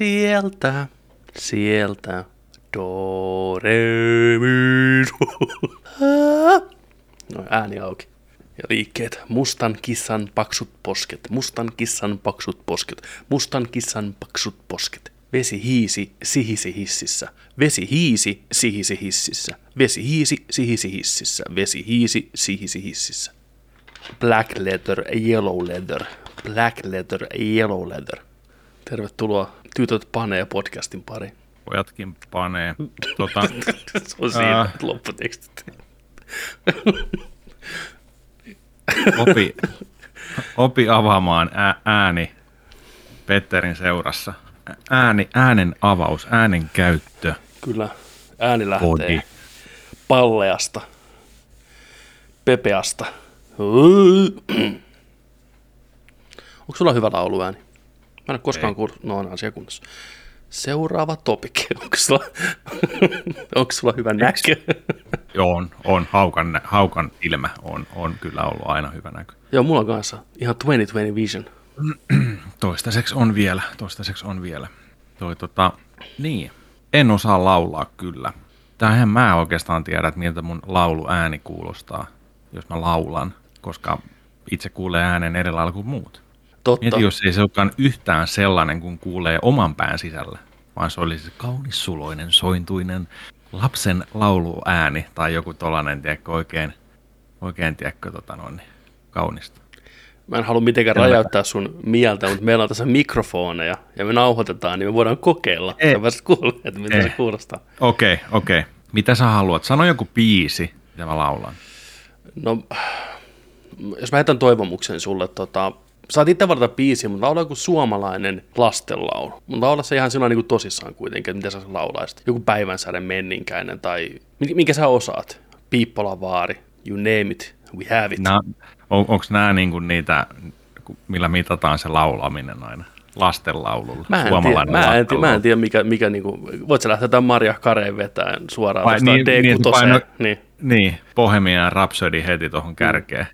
Sieltä, sieltä, do, re, mi. No ääni auki. Ja liikkeet. Mustan kissan paksut posket. Mustan kissan paksut posket. Mustan kissan paksut posket. Vesi hiisi, sihisi hississä. Vesi hiisi, sihisi hississä. Vesi hiisi, sihisi hississä. Vesi hiisi, sihisi hississä. Black leather, yellow leather. Black leather, yellow leather. Tervetuloa Tytöt panee podcastin pariin. Pojatkin panee. Tota, Se on siinä Ää. lopputekstit. opi, opi avaamaan ää, ääni Petterin seurassa. Ääni, äänen avaus, äänen käyttö. Kyllä, ääni lähtee Body. palleasta, pepeasta. Onko sulla hyvä lauluääni? Mä en ole koskaan kuullut, no on asia kunnossa. Seuraava topic. Onko sulla, onko sulla hyvä näkö? Joo, on, on haukan, haukan ilmä on, on kyllä ollut aina hyvä näkö. Joo, mulla on kanssa ihan 2020 vision. Toistaiseksi on vielä, toistaiseksi on vielä. Toi, tota, niin, en osaa laulaa kyllä. Tähän mä oikeastaan tiedä, että miltä mun lauluääni kuulostaa, jos mä laulan, koska itse kuulee äänen eri lailla kuin muut. Totta. Mieti, jos ei se olekaan yhtään sellainen, kun kuulee oman pään sisällä, vaan se olisi kaunis suloinen, sointuinen lapsen lauluääni tai joku tollanen, tiedätkö, oikein, oikein tiedätkö, tota noin, niin kaunista. Mä en halua mitenkään Kyllä. rajoittaa sun mieltä, mutta meillä on tässä mikrofoneja ja me nauhoitetaan, niin me voidaan kokeilla. Ei. Sä pääset kuulla, että miten Ei. se kuulostaa. Okei, okay, okei. Okay. Mitä sä haluat? Sano joku biisi, mitä mä laulan. No, jos mä heitän toivomuksen sulle, tota, saat itse valita biisiä, mutta laula joku suomalainen lastenlaulu. Mutta laula se ihan sillä niin kuin tosissaan kuitenkin, että mitä sä laulaisit. Joku päivänsäden menninkäinen tai mi- minkä sä osaat. Piippola vaari, you name it, we have it. Nää, on, onko nämä niinku niitä, millä mitataan se laulaminen aina? Lastenlaululla. Mä en, tiedä, mä, en, tiedä, mä en tiedä, mikä, mikä niinku, voit sä lähteä tämän Maria Kareen vetään suoraan Vai niin, D6, niin, paino- niin. Niin, Bohemian Rhapsody heti tuohon kärkeen.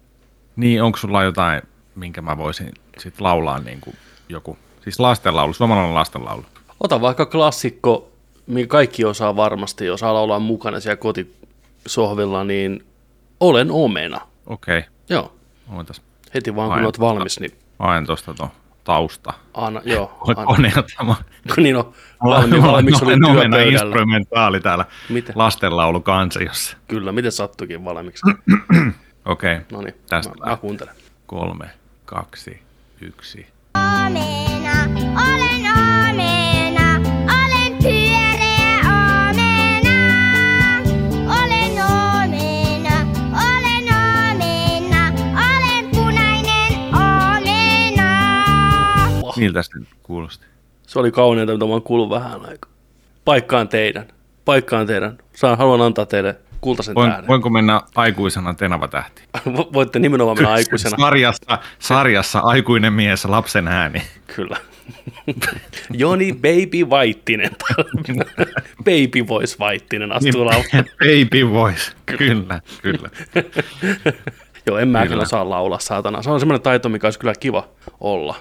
Niin, onko sulla jotain, minkä mä voisin sit laulaa niin kuin joku, siis lastenlaulu, suomalainen lastenlaulu. Ota vaikka klassikko, minkä kaikki osaa varmasti, jos haluaa olla mukana siellä kotisohvilla, niin Olen omena. Okei, Joo, ootas. heti vaan kun olet valmis, niin Haen tuosta tuon tausta. anna, joo, anna. Koneelta mä Kun niin on valmi, valmiiksi oli omena instrumentaali täällä Miten? lastenlaulu kansiossa. Kyllä, miten sattuikin valmiiksi. Okei, No niin, Tästä mä, mä kuuntelen. kolme, kaksi, yksi. Omena, olen omena, olen pyöreä omena. Olen omena, olen omena, olen punainen omena. Miltä se nyt kuulosti? Se oli kauneinta, mitä mä oon kuullut vähän aikaa. Paikkaan teidän. Paikkaan teidän. Saan, haluan antaa teille kultaisen Voin, tähden. voinko mennä aikuisena tenava tähti? Vo- Voitte nimenomaan mennä aikuisena. Sarjassa, sarjassa aikuinen mies, lapsen ääni. Kyllä. Joni Baby Vaittinen. Baby Voice Vaittinen astuu Niin. laulamaan. Baby voice. Kyllä, kyllä. Joo, en mäkin Kyllä. osaa laulaa, saatana. Se on semmoinen taito, mikä olisi kyllä kiva olla.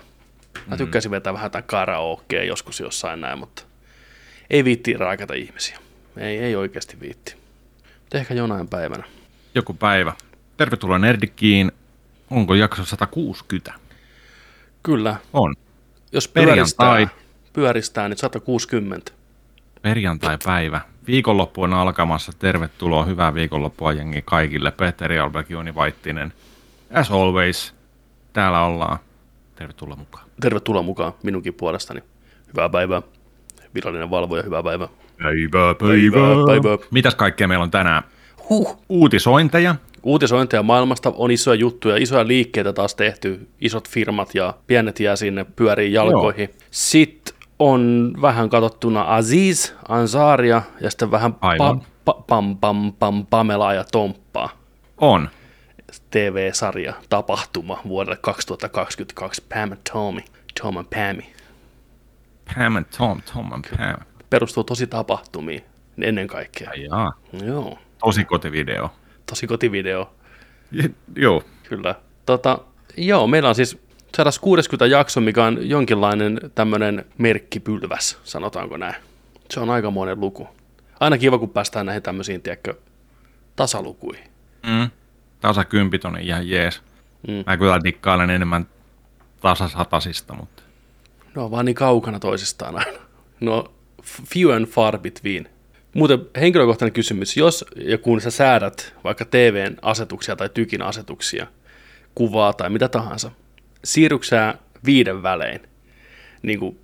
Mm. Mä tykkäisin vetää vähän tämän karaokea joskus jossain näin, mutta ei viitti raakata ihmisiä. Ei, ei oikeasti viitti. Ehkä jonain päivänä. Joku päivä. Tervetuloa Nerdikkiin. Onko jakso 160? Kyllä, On. jos Perjantai. pyöristää, pyöristää niin 160. Perjantai-päivä. Viikonloppu on alkamassa. Tervetuloa. Hyvää viikonloppua jengi kaikille. Petteri Alberg, Joni Vaittinen. As always, täällä ollaan. Tervetuloa mukaan. Tervetuloa mukaan minunkin puolestani. Hyvää päivää. Virallinen valvoja, hyvää päivää. Päivää, Päivää, päivää. Mitäs kaikkea meillä on tänään? Huh. Uutisointeja. Uutisointeja maailmasta on isoja juttuja, isoja liikkeitä taas tehty, isot firmat ja pienet jää sinne pyöriin jalkoihin. Joo. Sitten on vähän katsottuna Aziz, Ansaria ja sitten vähän pa- pa- pam, pam, pam, Pamelaa ja Tomppaa. On. TV-sarja, tapahtuma vuodelle 2022, Pam and Tommy, Tom and Pammy. Pam and Tom, Tom and Pam. Perustuu tosi tapahtumiin ennen kaikkea. Ai jaa. Joo, Tosi kotivideo. tosi kotivideo. Je- Joo. Kyllä. Tota, joo, meillä on siis 160 jakso, mikä on jonkinlainen tämmöinen merkkipylväs, sanotaanko näin. Se on aikamoinen luku. Aina kiva, kun päästään näihin tämmöisiin, tiedätkö, tasalukuihin. Mm. Tasakympit on ihan jees. Mm. Mä kyllä dikkailen enemmän tasasatasista, mutta Ne on vaan niin kaukana toisistaan aina. No, few and far between. Muuten henkilökohtainen kysymys, jos ja kun sä säädät vaikka TVn asetuksia tai tykin asetuksia, kuvaa tai mitä tahansa, siirrytkö sä viiden välein? Niin kuin,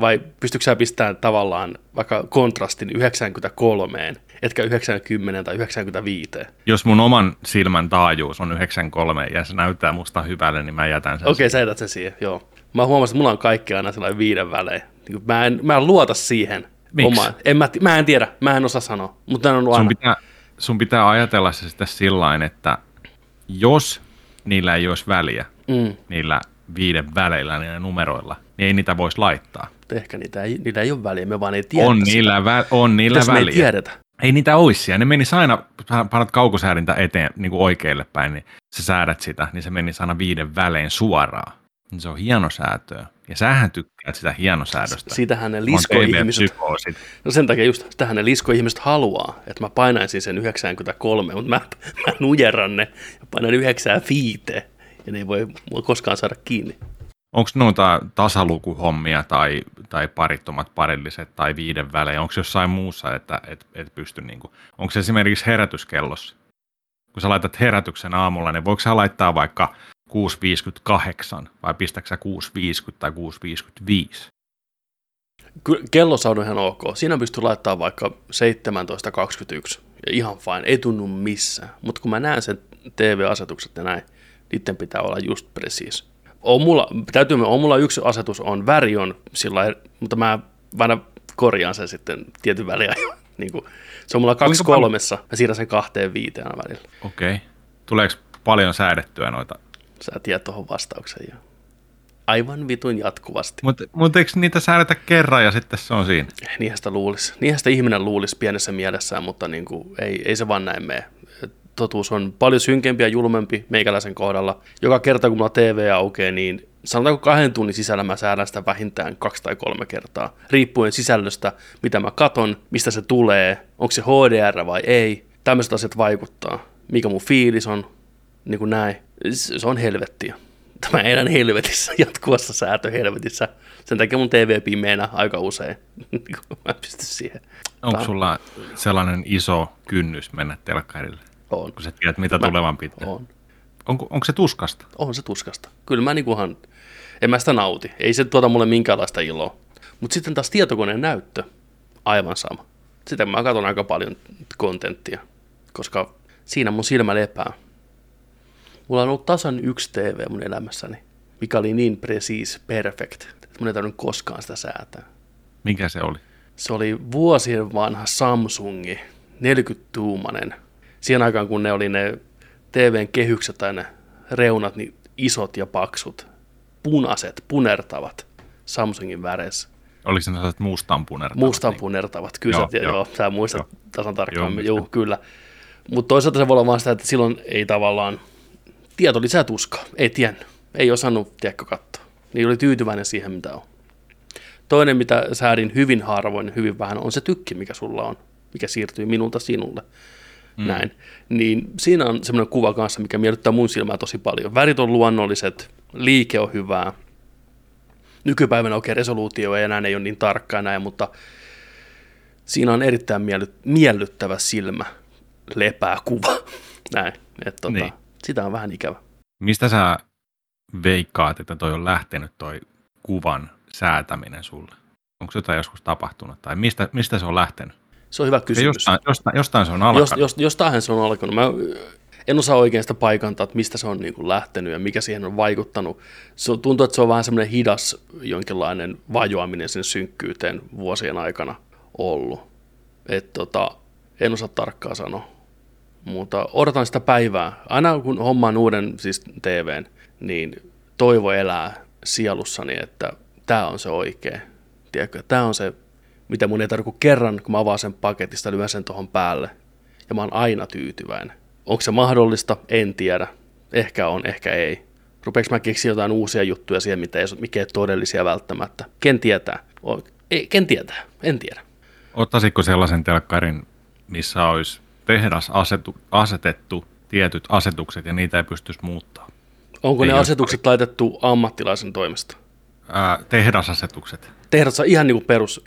vai pystytkö sä pistämään tavallaan vaikka kontrastin 93, etkä 90 tai 95? jos mun oman silmän taajuus on 93 ja se näyttää musta hyvälle, niin mä jätän sen. Okei, okay, sä jätät sen siihen, joo. Mä huomasin, että mulla on kaikki aina sellainen viiden välein. Niin Mä en, mä en luota siihen. Miksi? Omaan. En mä, mä en tiedä, mä en osaa sanoa, mutta on sun, aina. pitää, sun pitää ajatella se sitten sillä että jos niillä ei olisi väliä, Mm, niillä viiden väleillä, niillä numeroilla, niin ei niitä voisi laittaa. ehkä niitä ei, niillä ei ole väliä, me vaan ei tiedä. On niillä, vä- on niillä me ei väliä. tiedetä? Ei niitä olisi siellä. Ne menisi aina, sä panat kaukosäädintä eteen niin kuin oikealle päin, niin sä säädät sitä, niin se menisi aina viiden välein suoraan. Se on hienosäätöä. Ja sähän tykkäät sitä hienosäädöstä. Siitähän ne liskoihmiset, no sen takia just, sitähän ne liskoihmiset haluaa, että mä painaisin sen 93, mutta mä, mä nujeran ne ja painan 95, ja ne ei voi mua koskaan saada kiinni. Onko noita tasalukuhommia tai, tai parittomat parilliset tai viiden välejä, onko jossain muussa, että et, et pysty, niinku, onko esimerkiksi herätyskellossa? Kun sä laitat herätyksen aamulla, niin voiko sä laittaa vaikka 6.58 vai pistäkö sä 6.50 tai 6.55? Kyllä kellossa on ihan ok. Siinä pystyy laittaa vaikka 17.21 ja ihan fine, ei tunnu missään. Mutta kun mä näen sen TV-asetukset ja näin, niiden pitää olla just precis. On mulla, täytyy, on mulla yksi asetus, on väri on sillä mutta mä aina korjaan sen sitten tietyn väliajan. niin kuin, se on mulla kaksi paljon- kolmessa, mä siirrän sen kahteen viiteen välillä. Okei. Okay. Tuleeko paljon säädettyä noita? Sä tiedät tuohon vastauksen ja aivan vitun jatkuvasti. Mutta mut eikö niitä säädetä kerran ja sitten se on siinä? Niinhän sitä luulisi. Niinhän sitä ihminen luulisi pienessä mielessään, mutta niin kuin, ei, ei se vaan näin mene. Totuus on paljon synkempi ja julmempi meikäläisen kohdalla. Joka kerta, kun mulla TV aukeaa, niin sanotaanko kahden tunnin sisällä mä säädän sitä vähintään kaksi tai kolme kertaa. Riippuen sisällöstä, mitä mä katon, mistä se tulee, onko se HDR vai ei. Tämmöiset asiat vaikuttaa. Mikä mun fiilis on, niin kuin näin. Se on helvettiä. Tämä elän helvetissä, jatkuvassa säätöhelvetissä. Sen takia mun TV pimeänä aika usein. Mä en pysty siihen. Onko sulla sellainen iso kynnys mennä telkkarille, On. kun sä tiedät, mitä Mä- tulevan pitää? On. Onko, onko se tuskasta? On se tuskasta. Kyllä mä nikuhan, en mä sitä nauti. Ei se tuota mulle minkäänlaista iloa. Mutta sitten taas tietokoneen näyttö, aivan sama. Sitä mä katson aika paljon kontenttia, koska siinä mun silmä lepää. Mulla on ollut tasan yksi TV mun elämässäni, mikä oli niin precis, perfect, että mun ei tarvinnut koskaan sitä säätää. Mikä se oli? Se oli vuosien vanha Samsungi, 40-tuumainen. Siihen aikaan, kun ne oli ne TVn kehykset tai ne reunat niin isot ja paksut, punaiset, punertavat Samsungin väreissä. Oliko se sellaiset mustan punertavat? Mustan punertavat, kyllä Joo, joo, sä, joo. joo, sä muistat Joo. tasan tarkkaan. Joo, joo kyllä. Mutta toisaalta se voi olla vaan sitä, että silloin ei tavallaan, tieto lisää tuskaa, ei tiennyt, ei osannut, tiedätkö, katsoa. Niin oli tyytyväinen siihen, mitä on. Toinen, mitä säädin hyvin harvoin, hyvin vähän, on se tykki, mikä sulla on, mikä siirtyy minulta sinulle. Mm. Näin. Niin siinä on semmoinen kuva kanssa, mikä miellyttää mun silmää tosi paljon. Värit on luonnolliset, liike on hyvää. Nykypäivänä okei, resoluutio ei enää ei ole niin tarkka enää, mutta siinä on erittäin mielly- miellyttävä silmä, lepää kuva. Näin. Et, tota, Niin. Sitä on vähän ikävä. Mistä sä veikkaat, että toi on lähtenyt toi kuvan säätäminen sulle? Onko jotain joskus tapahtunut? Tai mistä, mistä se on lähtenyt? Se on hyvä Ja kysymys. jostain, jostain, jostain se on Jos, alkanut. jos, jostain se on alkanut. Mä en osaa oikein sitä paikantaa, että mistä se on niin kuin lähtenyt ja mikä siihen on vaikuttanut. Se on, tuntuu, että se on vähän semmoinen hidas jonkinlainen vajoaminen sen synkkyyteen vuosien aikana ollut. Et tota, en osaa tarkkaan sanoa. Mutta odotan sitä päivää. Aina kun hommaan uuden siis TVn, niin toivo elää sielussani, että tämä on se oikea. Tiedätkö, tämä on se, mitä mun ei tarvitse kerran, kun mä avaan sen paketista, lyön sen tuohon päälle. Ja mä oon aina tyytyväinen. Onko se mahdollista? En tiedä. Ehkä on, ehkä ei. Rupeeks mä keksiä jotain uusia juttuja siihen, mitä ei, mikä ei ole todellisia välttämättä. Ken tietää? O- ei, ken tietää? En tiedä. Ottaisitko sellaisen telkkarin, missä olisi tehdas asetu, asetettu tietyt asetukset ja niitä ei pystyisi muuttaa? Onko Ei ne ole asetukset laitettu ammattilaisen toimesta? Ää, tehdasasetukset. Tehdassa ihan niin kuin perus.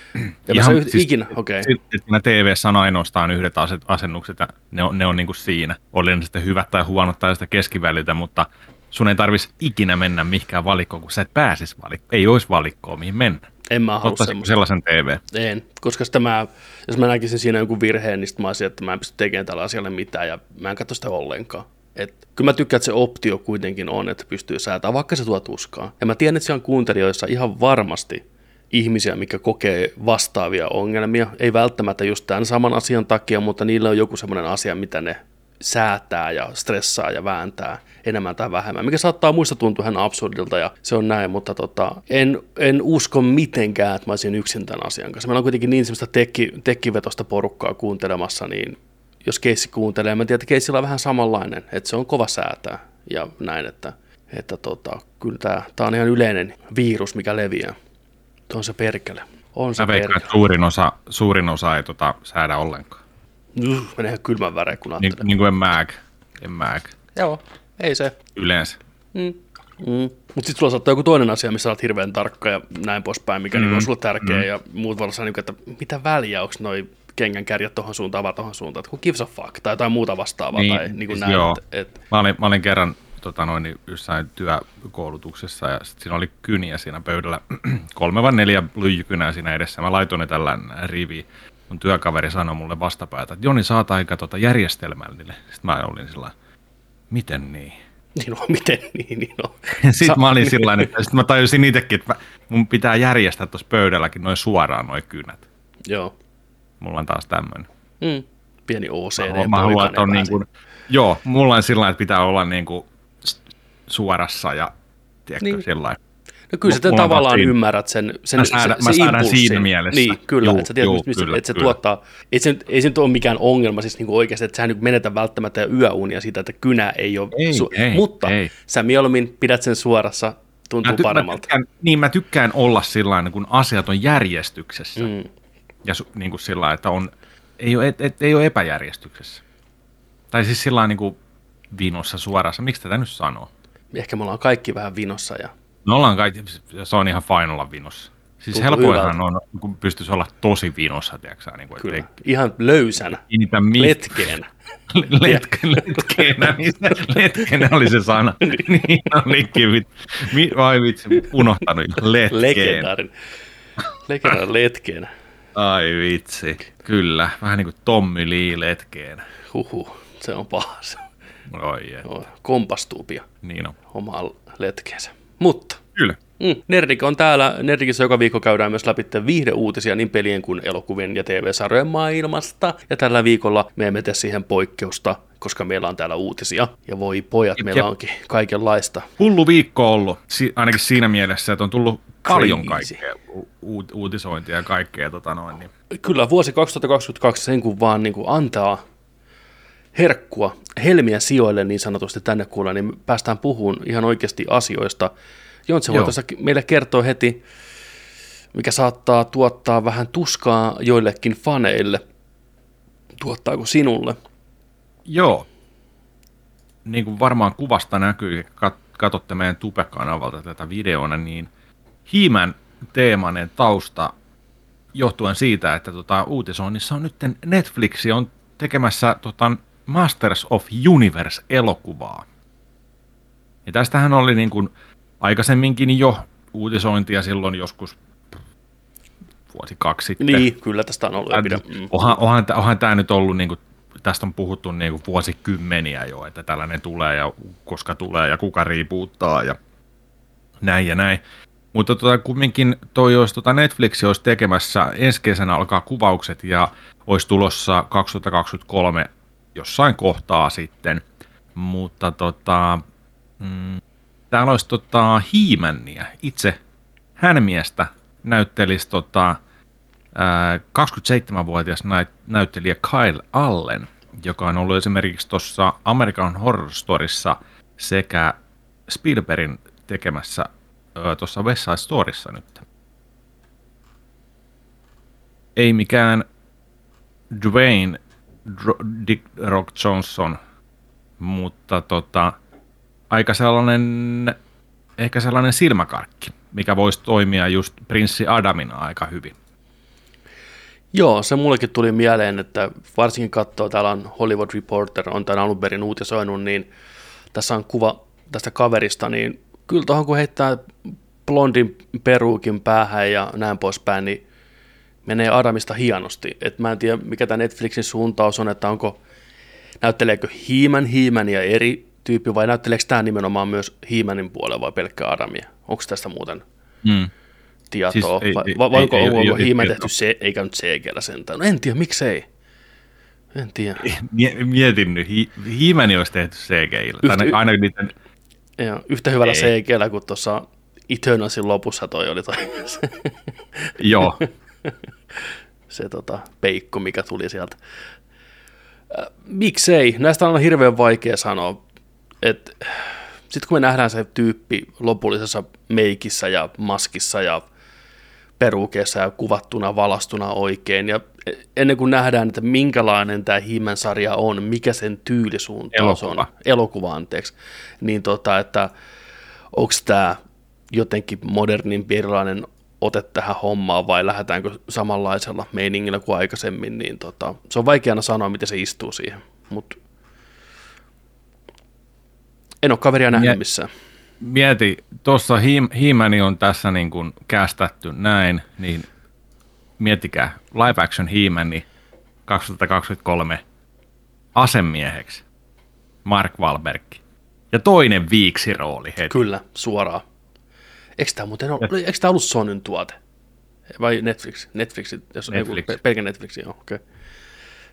Ja Ihan, se siis, ikinä, okei. Okay. Siinä tv on ainoastaan yhdet aset, asennukset ja ne on, ne on niin kuin siinä. Oli ne sitten hyvät tai huonot tai sitä keskiväliltä, mutta sun ei tarvitsisi ikinä mennä mihinkään valikkoon, kun sä et pääsisi valikkoon. Ei olisi valikkoa, mihin mennä. En mä halua semmoista. sellaisen TV? En, koska sitä mä, jos mä näkisin siinä jonkun virheen, niin mä olisin, että mä en pysty tekemään tällä asialle mitään ja mä en katso sitä ollenkaan. Et, kyllä mä tykkään, että se optio kuitenkin on, että pystyy säätämään, vaikka se tuo tuskaa. Ja mä tiedän, että siellä on kuuntelijoissa ihan varmasti ihmisiä, mikä kokee vastaavia ongelmia. Ei välttämättä just tämän saman asian takia, mutta niillä on joku semmoinen asia, mitä ne säätää ja stressaa ja vääntää enemmän tai vähemmän, mikä saattaa muista tuntua ihan absurdilta ja se on näin, mutta tota, en, en usko mitenkään, että mä olisin yksin tämän asian kanssa. Meillä on kuitenkin niin semmoista tekki, tekkivetosta porukkaa kuuntelemassa, niin jos keissi kuuntelee, mä tiedän, että keissillä on vähän samanlainen, että se on kova säätää ja näin, että, että tota, kyllä tämä, tämä on ihan yleinen virus, mikä leviää. Tuo on se perkele. On se Mä veikkaan, että suurin osa, suurin osa ei tota, säädä ollenkaan. Uff, menee ihan kylmän värein, kun Niin, ajattelee. niin kuin en mäk. En mäk. Joo, ei se. Yleensä. Mm. Mm. Mutta sitten sulla saattaa joku toinen asia, missä olet hirveän tarkka ja näin poispäin, mikä mm. niin on sulle tärkeä mm. ja muut voi olla niin että mitä väliä, onko noi kengän kärjät tuohon suuntaan vai tuohon suuntaan, että gives a fuck tai jotain muuta vastaavaa Niin, tai niin kuin siis näin. joo. Et, et, Mä olin, mä olin kerran tota noin, niin jossain työkoulutuksessa ja sit siinä oli kyniä siinä pöydällä. Kolme vai neljä lyijykynää siinä edessä. Mä laitoin ne tällä rivi. Mun työkaveri sanoi mulle vastapäätä, että Joni, saat aika tota järjestelmällinen. Sitten mä olin sillä miten niin? niin on, miten niin, niin on. Sitten mä olin sillä että sit mä tajusin itsekin, että mun pitää järjestää tuossa pöydälläkin noin suoraan noin kynät. Joo. Mulla on taas tämmöinen. Mm. Pieni OCD. Mä, haluan, että on niin kuin, joo, mulla on sillä että pitää olla niin kuin suorassa ja tiedätkö, Niin. niin. sillä lailla. No kyllä sä tavallaan siinä- ymmärrät sen, sen Mä säädän- se, mä impulssin. siinä mielessä. Niin, kyllä, Juu, että sä tiedät, juu, mistä, kyllä, että se kyllä. tuottaa, ei se, ei se nyt ole mikään ongelma siis niin kuin oikeasti, että sä nyt menetä välttämättä yöunia siitä, että kynä ei ole, Ei, ei, mutta ei. sä mieluummin pidät sen suorassa, tuntuu Mä, ty- mä, paremmalta. tykkään, niin mä tykkään olla sillä lailla, kun asiat on järjestyksessä. Mm. Ja su, niin kuin sillä että on, ei, ole, et, et, ei ole epäjärjestyksessä. Tai siis sillä niin kuin vinossa suorassa. Miksi tätä nyt sanoo? Ehkä me ollaan kaikki vähän vinossa ja Me ollaan kaikki, se on ihan fine olla vinossa. Siis helpoinhan on, kun pystyisi olla tosi vinossa, tiedätkö niin kuin, kyllä, ettei ihan löysänä, kiinnitä mi- letkeenä. Letke, letkeenä, niin se, letkeenä oli se sana. niin olikin, vit, mi, vai vitsi, unohtanut jo. letkeenä. Legendaarinen. Legendaarinen letkeenä. Ai vitsi, kyllä, vähän niin kuin Tommy Lee letkeenä. Huhu, se on paha. Se Oi, et. on kompastuu pian niin on. omaan letkeensä. Mutta Kyllä. Mm. Nerdik on täällä. Nerdikissä joka viikko käydään myös läpi viihdeuutisia niin pelien kuin elokuvien ja TV-sarjojen maailmasta. Ja tällä viikolla me emme tee siihen poikkeusta, koska meillä on täällä uutisia. Ja voi pojat, Jep, meillä jep. onkin kaikenlaista. Hullu viikko ollut, si- ainakin siinä mielessä, että on tullut paljon kaikkea u- uutisointia ja kaikkea. Tota noin, niin. Kyllä vuosi 2022 sen kun vaan niin kuin antaa herkkua, helmiä sijoille niin sanotusti tänne kuulla, niin päästään puhumaan ihan oikeasti asioista. Jontse voi tuossa meille kertoa heti, mikä saattaa tuottaa vähän tuskaa joillekin faneille. Tuottaako sinulle? Joo. Niin kuin varmaan kuvasta näkyy, kun kat- katsotte meidän Tupe-kanavalta tätä videona, niin hiimän teemainen tausta johtuen siitä, että tota, uutisoinnissa on nyt Netflix on tekemässä tota, Masters of Universe-elokuvaa. Ja tästähän oli niin kuin aikaisemminkin jo uutisointia silloin joskus vuosi kaksi sitten. Niin, kyllä tästä on ollut. Onhan, onhan, tää- onhan tämä nyt ollut, niin kuin, tästä on puhuttu niin kuin vuosikymmeniä jo, että tällainen tulee ja koska tulee ja kuka riipuuttaa ja näin ja näin. Mutta tota, kumminkin toi olisi, tota Netflix olisi tekemässä, ensi kesänä alkaa kuvaukset ja olisi tulossa 2023 jossain kohtaa sitten. Mutta tota, mm, täällä olisi tota Hiimänniä, itse hän miestä näyttelisi tota, ää, 27-vuotias näyt- näyttelijä Kyle Allen, joka on ollut esimerkiksi tuossa American Horror Storyssa sekä Spielbergin tekemässä tuossa West Side Storyssa nyt. Ei mikään Dwayne Dick Rock Johnson, mutta tota, aika sellainen, ehkä sellainen silmäkarkki, mikä voisi toimia just Prinssi Adamina aika hyvin. Joo, se mullekin tuli mieleen, että varsinkin katsoo, täällä on Hollywood Reporter, on tämän alun perin uutisoinut, niin tässä on kuva tästä kaverista, niin kyllä tuohon kun heittää blondin peruukin päähän ja näin poispäin, niin menee Adamista hienosti. Et mä en tiedä, mikä tämä Netflixin suuntaus on, että onko, näytteleekö Hiiman Hiimania eri tyyppi vai näytteleekö tämä nimenomaan myös Hiimanin puolella vai pelkkä Adamia? Onko tästä muuten Mm. tietoa? Siis ei- vai, ei- vai, vai onko, ei- ei- onko, ei- onko ei tietoa. tehty se, eikä nyt CGllä sentään? No en tiedä, miksei. En tiedä. Mie- Mietin nyt, hi- Hiimeni olisi tehty CGI-llä. Yhtä- aina niiden, Ja yhtä hyvällä Ei. CGllä kuin tuossa Eternalsin lopussa toi oli toi, joo, se tota, peikko, mikä tuli sieltä. Äh, miksei? Näistä on hirveän vaikea sanoa. Sitten kun me nähdään se tyyppi lopullisessa meikissä ja maskissa ja perukeessa ja kuvattuna, valastuna oikein, ja ennen kuin nähdään, että minkälainen tämä Himen sarja on, mikä sen tyylisuuntaus Elokuva. on, elokuva anteeksi, niin tota, että onko tämä jotenkin modernimpi erilainen ote tähän hommaan vai lähdetäänkö samanlaisella meiningillä kuin aikaisemmin, niin tota, se on vaikea aina sanoa, miten se istuu siihen, mutta en ole kaveria nähnyt Mie- missään. mieti, tuossa Hiimani on tässä niin kuin kästetty näin, niin miettikää, live action Hiimani 2023 asemieheksi, Mark Wahlberg. Ja toinen viiksirooli heti. Kyllä, suoraan. Eikö tämä muuten ole, eikö tämä ollut Sonyn tuote? Vai Netflix? Netflix, jos on Netflix. Joku, pelkä Netflix, joo, okei. Okay.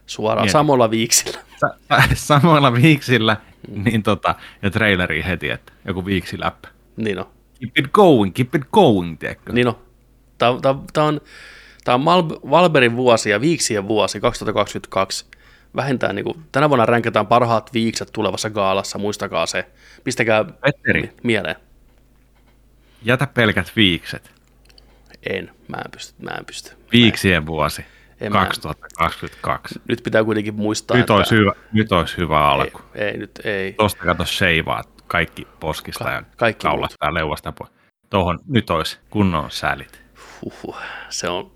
Suoraan, Mieti. samalla viiksillä. Sa- samoilla viiksillä, niin tota, ja traileri heti, että joku viiksiläppä. Niin on. Keep it going, keep it going, tiedätkö? Niin on. Tämä, tämä, tämä on, tämä on Mal- Valberin vuosi ja viiksien vuosi 2022. Vähintään niin kuin, tänä vuonna ränkätään parhaat viikset tulevassa gaalassa, muistakaa se. Pistäkää Petteri, mi- mieleen. Jätä pelkät viikset. En, mä en pysty, mä en pysty. Viiksien vuosi En mä- 2022. Nyt pitää kuitenkin muistaa, Nyt että... olisi, hyvä, nyt olisi hyvä alku. Ei, ei, nyt ei. Tosta kato sheivaat kaikki poskista Ka- ja kaikki kaulasta ja leuasta pois. Tuohon nyt olisi kunnon sälit. Huhhuh, se on,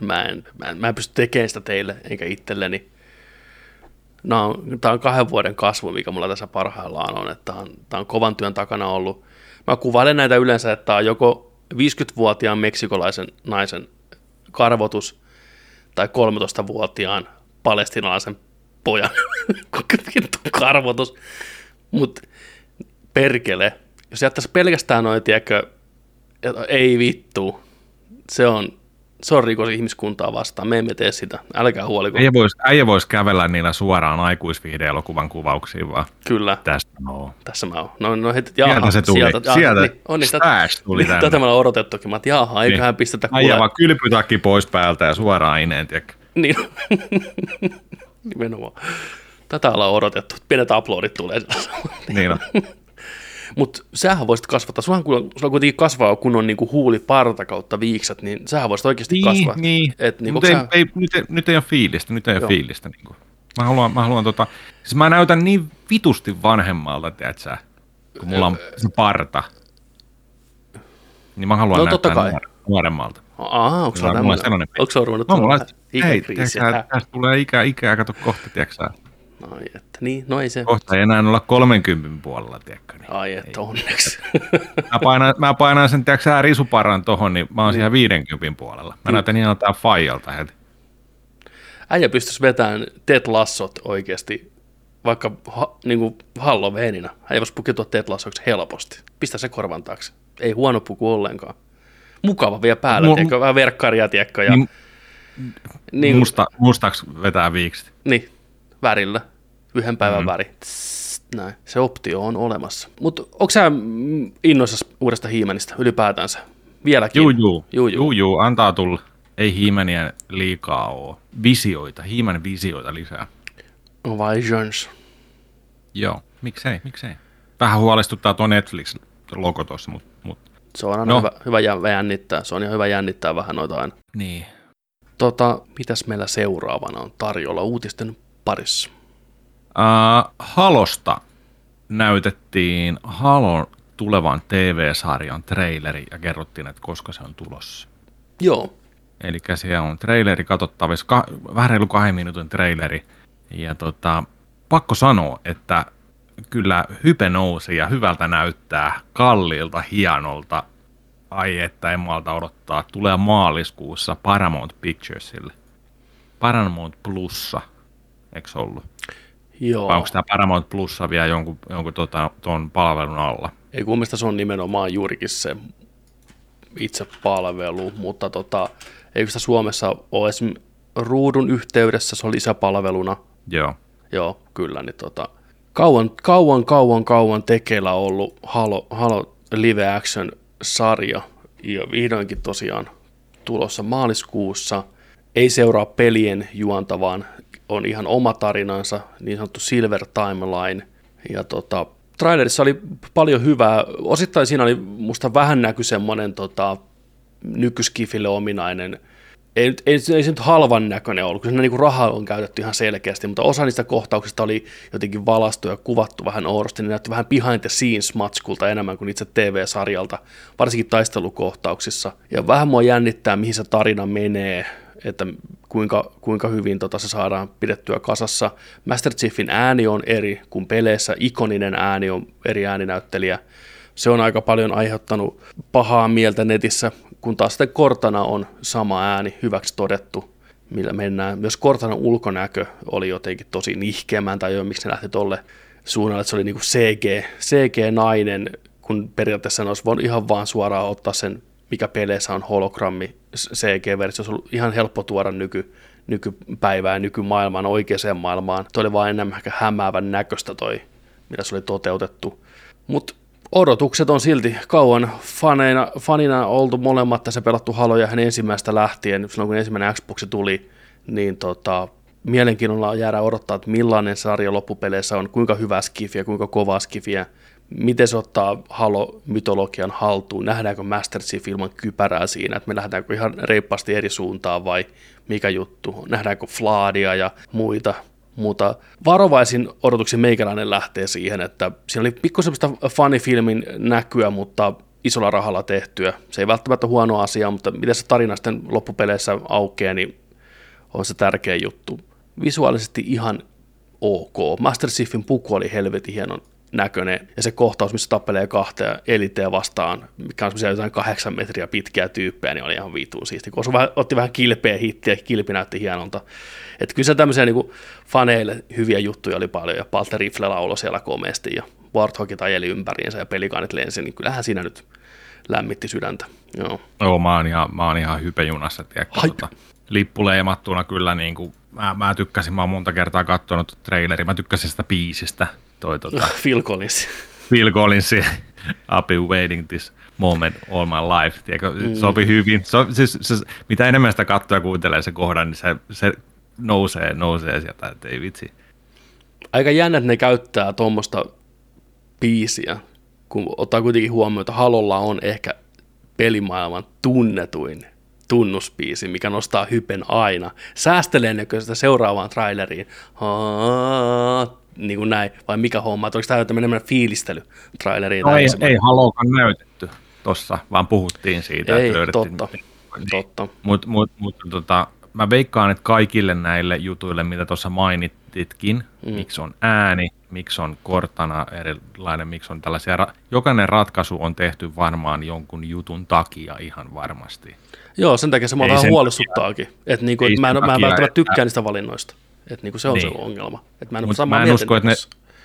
mä en, mä, en, mä en pysty tekemään sitä teille enkä itselleni. Tämä on, tää on kahden vuoden kasvu, mikä mulla tässä parhaillaan on, että tämä on, tää on kovan työn takana ollut. Mä kuvailen näitä yleensä, että tämä on joko 50-vuotiaan meksikolaisen naisen karvotus tai 13-vuotiaan palestinalaisen pojan karvotus. Mutta perkele, jos jättäisi pelkästään noin, tiedätkö, ei vittu, se on, se on rikos ihmiskuntaa vastaan, me emme tee sitä, älkää huoliko. Äijä voisi äijä vois kävellä niillä suoraan aikuisviihde-elokuvan kuvauksiin vaan. Kyllä, Tästä no. tässä mä oon. No, no heti, Sieltä se tuli. Sieltä, Sieltä niin, on niin, Stash tuli niin, tänne. tätä mä oon odotettukin. Mä oon, että jaha, eiköhän pistetä Äijä kuule. vaan kylpytakki pois päältä ja suoraan ineen, tiedätkö? Niin, nimenomaan. Tätä ollaan odotettu. Pienet uploadit tulee. Niin on. Mutta sähän voisit kasvattaa. Sulla, on, sulla kuitenkin kasvaa, kun on niinku huuli parta kautta viiksat, niin sähän voisit oikeasti Niin, kasvaa. niin. Et, niin, ei, sä, ei, nyt, ei, nyt ei ole fiilistä, nyt ei ole Joo. fiilistä. Niin kuin. Mä haluan, mä haluan tota, siis mä näytän niin vitusti vanhemmalta, tiedät sä, kun mulla on se parta. Niin mä haluan No, näyttää nuor- nuoremmalta. Aa, onko sulla tämmöinen? Onko sulla ruvennut No, mulla, tulla hei, Häh? tästä tulee ikää, ikää, kato kohta, tiedätkö. Ai, että, niin, no ei se. Kohta ei enää olla 30 puolella, tiedätkö. Niin. Ai, että onneksi. Mä, painan, mä painan sen, tiedätkö risuparan tohon, niin mä oon siellä 50 puolella. Mä näytän ihan tää faijalta heti. Äijä pystyisi vetämään Ted Lassot oikeasti vaikka ha, niin kuin Halloweenina. Äijä voisi pukeutua Ted Lassoksi helposti. Pistä se korvan taakse. Ei huono puku ollenkaan. Mukava vielä päällä, Mu- tiedätkö, vähän verkkaria, tiedätkö, ja Niin- niin, Musta, mustaksi vetää viikset. niin, värillä. Yhden päivän mm. väri. Tss, näin. Se optio on olemassa. Mutta onko sä innoissasi uudesta hiimenistä ylipäätänsä? Vieläkin? Juu, juu. Juu, juu. juu, juu antaa tulla. Ei hiimeniä liikaa oo. Visioita, hiimen visioita lisää. Vai Jones? Joo, miksei, miksei. vähän huolestuttaa tuo Netflix-logo tuossa, mutta mut, Se on aina No. no. hyvä, hyvä jä- jännittää. Se on ihan hyvä jännittää vähän noita aina. niin. Tota, mitäs meillä seuraavana on tarjolla uutisten parissa? Uh, Halosta näytettiin Halon tulevan TV-sarjan traileri ja kerrottiin, että koska se on tulossa. Joo, Eli siellä on traileri katsottavissa, ka- vähän reilu kahden minuutin traileri. Ja tota, pakko sanoa, että kyllä hype nousi ja hyvältä näyttää, kalliilta, hienolta. Ai että en malta odottaa. Tulee maaliskuussa Paramount Picturesille. Paramount Plussa, eikö ollut? joo. Vai onko tämä Paramount Plussa vielä jonkun, jonkun tota, ton palvelun alla? Ei kun mielestä se on nimenomaan juurikin se itse palvelu, mutta tota, eikö sitä Suomessa ole esim. ruudun yhteydessä, se on lisäpalveluna. Joo. Joo, kyllä. Niin tota, kauan, kauan, kauan, kauan tekeillä ollut Halo, Halo live action sarja ja vihdoinkin tosiaan tulossa maaliskuussa. Ei seuraa pelien juonta, vaan on ihan oma tarinansa, niin sanottu Silver Timeline. Ja tota, trailerissa oli paljon hyvää. Osittain siinä oli musta vähän näky semmoinen tota, nykyskifille ominainen ei, ei, ei se nyt halvan näköinen ollut, siinä niin rahaa on käytetty ihan selkeästi, mutta osa niistä kohtauksista oli jotenkin valastu ja kuvattu vähän oudosti, niin näytti vähän behind the scenes matskulta enemmän kuin itse TV-sarjalta, varsinkin taistelukohtauksissa. Ja vähän mua jännittää, mihin se tarina menee, että kuinka, kuinka hyvin tota se saadaan pidettyä kasassa. Master Chiefin ääni on eri kuin peleissä, ikoninen ääni on eri ääninäyttelijä, se on aika paljon aiheuttanut pahaa mieltä netissä, kun taas sitten Kortana on sama ääni hyväksi todettu, millä mennään. Myös Kortanan ulkonäkö oli jotenkin tosi nihkeämään, tai jo miksi ne lähti tolle suunnalle, että se oli niinku CG, CG-nainen, kun periaatteessa ne olisi voinut ihan vaan suoraan ottaa sen, mikä peleissä on hologrammi CG-versio, se on ollut ihan helppo tuoda nyky, nykypäivään, nykymaailmaan, oikeaan maailmaan. Toi oli vaan enemmän ehkä hämäävän näköistä toi, mitä se oli toteutettu. Mutta odotukset on silti kauan faneina, fanina oltu molemmat tässä pelattu haloja hän ensimmäistä lähtien, silloin kun ensimmäinen Xbox tuli, niin tota, mielenkiinnolla jäädä odottaa, että millainen sarja loppupeleissä on, kuinka hyvä skifiä, kuinka kovaa skifiä, miten se ottaa Halo-mytologian haltuun, nähdäänkö Master Chief ilman kypärää siinä, että me lähdetäänkö ihan reippaasti eri suuntaan vai mikä juttu, nähdäänkö Flaadia ja muita, mutta varovaisin odotuksin meikäläinen lähtee siihen, että siinä oli pikkusen semmoista fanifilmin näkyä, mutta isolla rahalla tehtyä. Se ei välttämättä huono asia, mutta miten se tarina sitten loppupeleissä aukeaa, niin on se tärkeä juttu. Visuaalisesti ihan ok. Master Chiefin puku oli helvetin hienon näköinen, ja se kohtaus, missä tappelee kahtea eliteä vastaan, mikä on semmoisia jotain kahdeksan metriä pitkiä tyyppejä, niin oli ihan vituun siisti. Kun vähän, otti vähän kilpeä hittiä, kilpi näytti hienolta. Että kyllä se tämmöisiä niin faneille hyviä juttuja oli paljon, ja Palter Rifle lauloi siellä komeasti, ja Warthogit ajeli ympäriinsä, ja pelikaanit lensi, niin kyllähän siinä nyt lämmitti sydäntä. Joo. Joo, mä oon ihan, mä oon ihan hypejunassa, tiedätkö, tota, lippuleimattuna kyllä niin kuin, mä, mä, tykkäsin, mä oon monta kertaa katsonut traileri, mä tykkäsin sitä biisistä, toi tota, Phil Collins. Phil Collinsin I've been waiting this moment all my life, tiedätkö, mm. sopi hyvin, so, siis, siis, mitä enemmän sitä katsoo ja kuuntelee se kohdan, niin se, se nousee, nousee sieltä, että ei vitsi. aika jännä, että ne käyttää tuommoista biisiä, kun ottaa kuitenkin huomioon, että Halolla on ehkä pelimaailman tunnetuin tunnuspiisi, mikä nostaa hypen aina. Säästeleekö sitä seuraavaan traileriin? Haa, niin kuin näin. Vai mikä homma? Että Onko tämä tämmöinen fiilistely traileriin? No ei, ei Halokan näytetty tossa, vaan puhuttiin siitä. ei että totta, totta. Mutta mut, mut, tota, mä veikkaan, että kaikille näille jutuille, mitä tuossa mainittitkin, mm. miksi on ääni, miksi on kortana erilainen, miksi on tällaisia, ra- jokainen ratkaisu on tehty varmaan jonkun jutun takia ihan varmasti. Joo, sen takia se mua vähän huolestuttaakin. Että niinku, et mä, en, mä en välttämättä tykkää niistä valinnoista. Että niinku se on Niin. se ongelma. Että mä en Mut mä en, usko, että ne,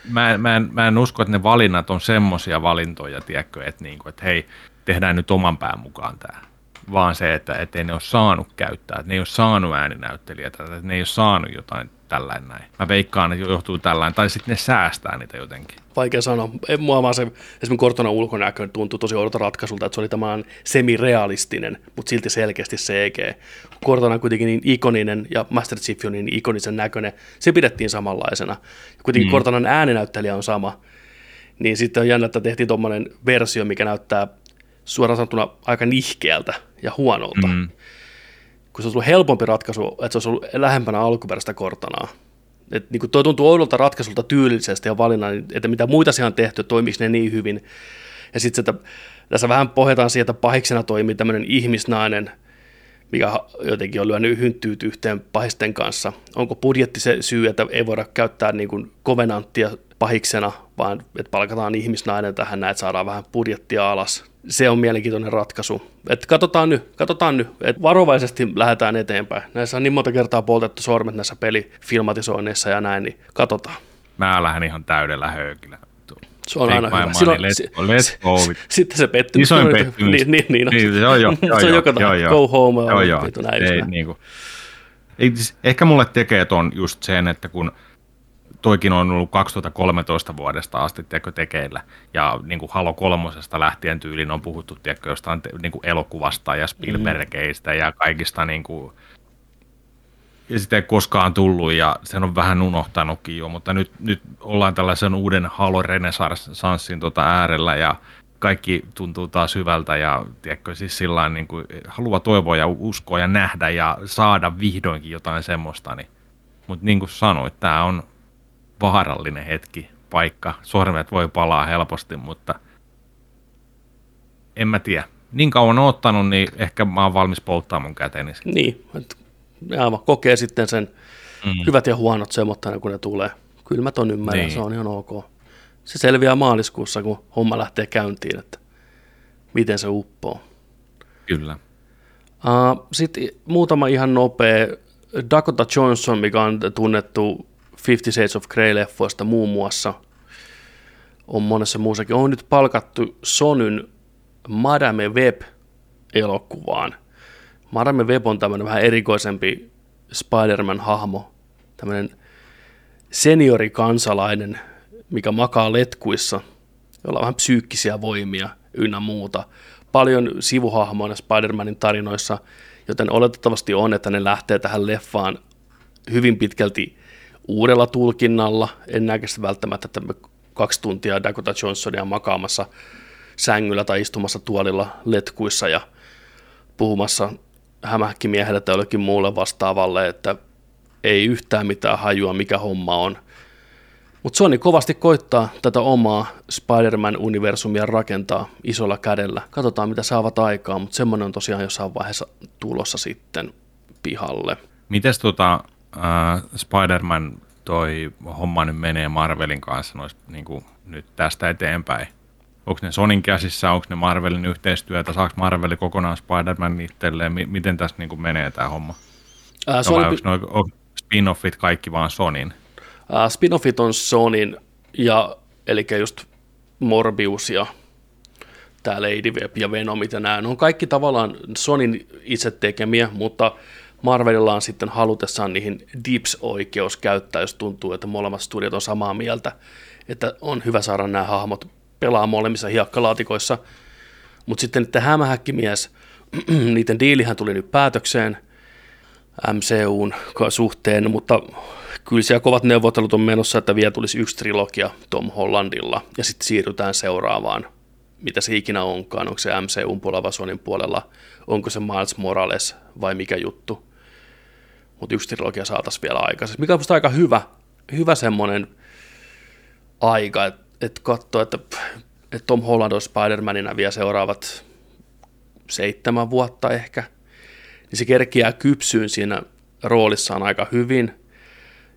mä, mä, en, mä en usko, että ne valinnat on semmoisia valintoja, tiedätkö, että, niinku, että hei, tehdään nyt oman pään mukaan tämä. Vaan se, että, että ei ne ole saanut käyttää, että ne ei ole saanut ääninäyttelijätä, että ne ei ole saanut jotain tällainen näin. Mä veikkaan, että johtuu tällainen, tai sitten ne säästää niitä jotenkin. Vaikea sanoa. Ei, mua vaan se, esimerkiksi Kortonan ulkonäkö tuntui tosi oudolta ratkaisulta, että se oli tämän semirealistinen, mutta silti selkeästi CG. Kortona on kuitenkin niin ikoninen ja Master Chief on niin ikonisen näköinen, se pidettiin samanlaisena. Ja kuitenkin mm. Kortonan ääninäyttelijä on sama, Niin sitten on jännä, että tehtiin tuommoinen versio, mikä näyttää suoraan sanottuna aika nihkeältä ja huonolta. Mm. Kun se olisi ollut helpompi ratkaisu, että se olisi ollut lähempänä alkuperäistä kortanaa. Et niin kuin toi tuntuu oudolta ratkaisulta tyylisesti ja valinnan, että mitä muita siellä on tehty, toimiko ne niin hyvin. Ja sitten tässä vähän pohjataan siihen, että pahiksena toimii tämmöinen ihmisnainen, mikä jotenkin on lyönyt hynttyyt yhteen pahisten kanssa. Onko budjetti se syy, että ei voida käyttää niin kuin kovenanttia pahiksena, vaan että palkataan ihmisnainen tähän näin, että saadaan vähän budjettia alas. Se on mielenkiintoinen ratkaisu. Et katsotaan nyt, katsotaan nyt, että varovaisesti lähdetään eteenpäin. Näissä on niin monta kertaa poltettu sormet näissä pelifilmatisoinneissa ja näin, niin katsotaan. Mä lähden ihan täydellä höykillä. Se on aina hyvä. Silloin, let's, go, let's go. Sitten se pettymys. Isoin pettymys. Niin, niin, niin, niin se on jo. se on jo, joka jo, jo. go home. Joo, joo. Ei, niin kuin, ehkä mulle tekee ton just sen, että kun toikin on ollut 2013 vuodesta asti tiedätkö, tekeillä. Ja niin kuin Halo kolmosesta lähtien tyyliin on puhuttu tiedätkö, jostain niin kuin elokuvasta ja Spielbergeistä mm. ja kaikista niin kuin, ja sitä ei koskaan tullut ja sen on vähän unohtanutkin jo, mutta nyt, nyt ollaan tällaisen uuden Halo Renesanssin tota äärellä ja kaikki tuntuu taas hyvältä ja tiedätkö, siis sillä niin kuin, haluaa toivoa ja uskoa ja nähdä ja saada vihdoinkin jotain semmoista. Niin. Mutta niin kuin sanoit, tämä on vaarallinen hetki, paikka. Sormet voi palaa helposti, mutta en mä tiedä. Niin kauan on ottanut, niin ehkä mä oon valmis polttamaan mun käteni. Niin, että aivan kokee sitten sen mm. hyvät ja huonot semmoittana, kun ne tulee. Kylmät on ymmärrä, niin. se on ihan ok. Se selviää maaliskuussa, kun homma lähtee käyntiin, että miten se uppoo. Kyllä. Uh, Sitten muutama ihan nopea. Dakota Johnson, mikä on tunnettu Fifty Shades of Grey-leffoista muun muassa, on monessa muussakin, on nyt palkattu Sonyn Madame Web-elokuvaan. Madame Web on tämmöinen vähän erikoisempi Spider-Man-hahmo, tämmöinen seniorikansalainen, mikä makaa letkuissa, jolla on vähän psyykkisiä voimia ynnä muuta. Paljon sivuhahmoina Spider-Manin tarinoissa, joten oletettavasti on, että ne lähtee tähän leffaan hyvin pitkälti uudella tulkinnalla. En näkö välttämättä, että me kaksi tuntia Dakota Johnsonia makaamassa sängyllä tai istumassa tuolilla letkuissa ja puhumassa hämähäkkimiehelle tai jollekin muulle vastaavalle, että ei yhtään mitään hajua, mikä homma on. Mutta Sony kovasti koittaa tätä omaa Spider-Man-universumia rakentaa isolla kädellä. Katsotaan, mitä saavat aikaa, mutta semmoinen on tosiaan jossain vaiheessa tulossa sitten pihalle. Mites tota, äh, Spider-Man toi homma nyt menee Marvelin kanssa nois, niin kuin nyt tästä eteenpäin? Onko ne Sonin käsissä, onko ne Marvelin yhteistyötä, saako Marveli kokonaan Spider-Man itselleen, M- miten tässä niin kuin menee tämä homma? Ää, Sony... Vai onko no, spin-offit kaikki vaan Sonin? Ää, spin-offit on Sonin, ja, eli just Morbius ja tämä Lady Web ja Venomit ja nämä, ne on kaikki tavallaan Sonin itse tekemiä, mutta Marvelilla on sitten halutessaan niihin Dips-oikeus käyttää, jos tuntuu, että molemmat studiot on samaa mieltä, että on hyvä saada nämä hahmot pelaa molemmissa hiekkalaatikoissa. Mutta sitten että hämähäkkimies, niiden diilihän tuli nyt päätökseen MCUn suhteen, mutta kyllä siellä kovat neuvottelut on menossa, että vielä tulisi yksi trilogia Tom Hollandilla. Ja sitten siirrytään seuraavaan, mitä se ikinä onkaan, onko se MCUn puolella Sonin puolella, onko se Miles Morales vai mikä juttu mutta yksi trilogia saataisiin vielä aikaisemmin. Mikä on aika hyvä, hyvä semmoinen aika, että et katsoa, että, että Tom Holland on Spider-Manina vielä seuraavat seitsemän vuotta ehkä, niin se kerkiää kypsyyn siinä roolissaan aika hyvin.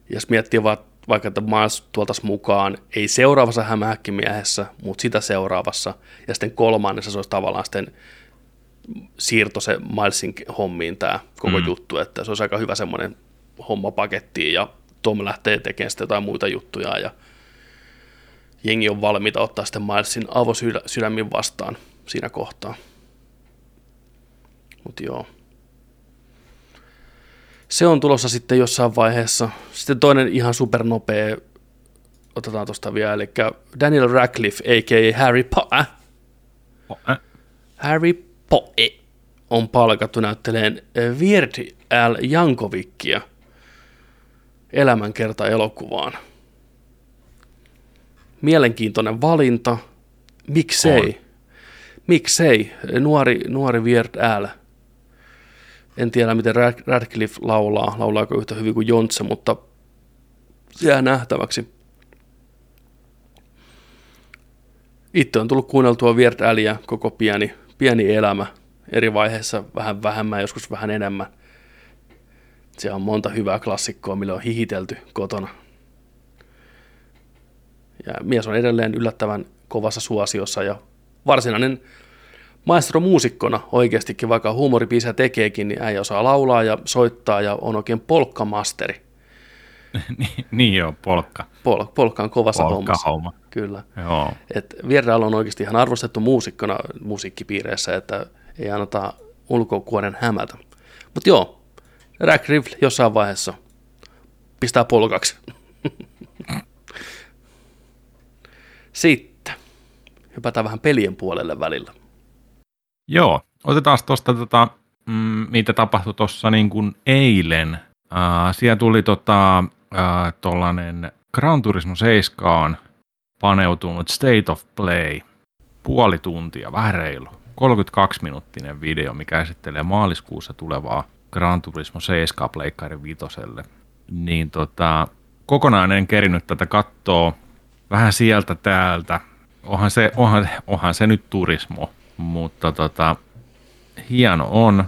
Ja jos miettii vaikka, että Miles tuoltaisi mukaan, ei seuraavassa hämähäkkimiehessä, mutta sitä seuraavassa, ja sitten kolmannessa se olisi tavallaan sitten siirto se Milesin hommiin tämä koko mm. juttu, että se olisi aika hyvä semmoinen homma pakettiin ja Tom lähtee tekemään sitten jotain muita juttuja ja jengi on valmiita ottaa sitten Milesin avosydämin vastaan siinä kohtaa. Mutta joo. Se on tulossa sitten jossain vaiheessa. Sitten toinen ihan supernopea, otetaan tuosta vielä, eli Daniel Radcliffe, a.k.a. Harry Potter. Harry Poe on palkattu näytteleen Weird Al Jankovikia elämänkerta elokuvaan. mielenkiintoinen valinta. Miksei? On. Miksei? Nuori, nuori Weird Al. En tiedä, miten Rad- Radcliffe laulaa, laulaako yhtä hyvin kuin Jontse, mutta jää nähtäväksi. Itse on tullut kuunneltua Weird Alia koko pieni, pieni elämä. Eri vaiheissa vähän vähemmän, joskus vähän enemmän. Siellä on monta hyvää klassikkoa, millä on hihitelty kotona. Ja mies on edelleen yllättävän kovassa suosiossa ja varsinainen maestro muusikkona oikeastikin, vaikka huumoripiisiä tekeekin, niin äijä osaa laulaa ja soittaa ja on oikein polkkamasteri. niin, niin joo, polkka. Pol, polkka on kovassa Polkka hommassa. homma. Kyllä. Joo. Et Vieraal on oikeasti ihan arvostettu muusikkona musiikkipiireissä, että ei anneta ulkokuoren hämätä. Mutta joo, Rack Riffle jossain vaiheessa pistää polkaksi. Sitten hypätään vähän pelien puolelle välillä. Joo, otetaan tuosta, tota, mm, mitä tapahtui tuossa niin kuin eilen. Uh, siellä tuli tota, uh, tollanen Gran Turismo 7 paneutunut State of Play. Puoli tuntia, vähän reilu. 32-minuuttinen video, mikä esittelee maaliskuussa tulevaa Gran Turismo 7 Pleikkari vitoselle. Niin tota, kokonaan en kerinyt tätä kattoo vähän sieltä täältä. Onhan se, onhan, onhan se nyt turismo, mutta tota, hieno on.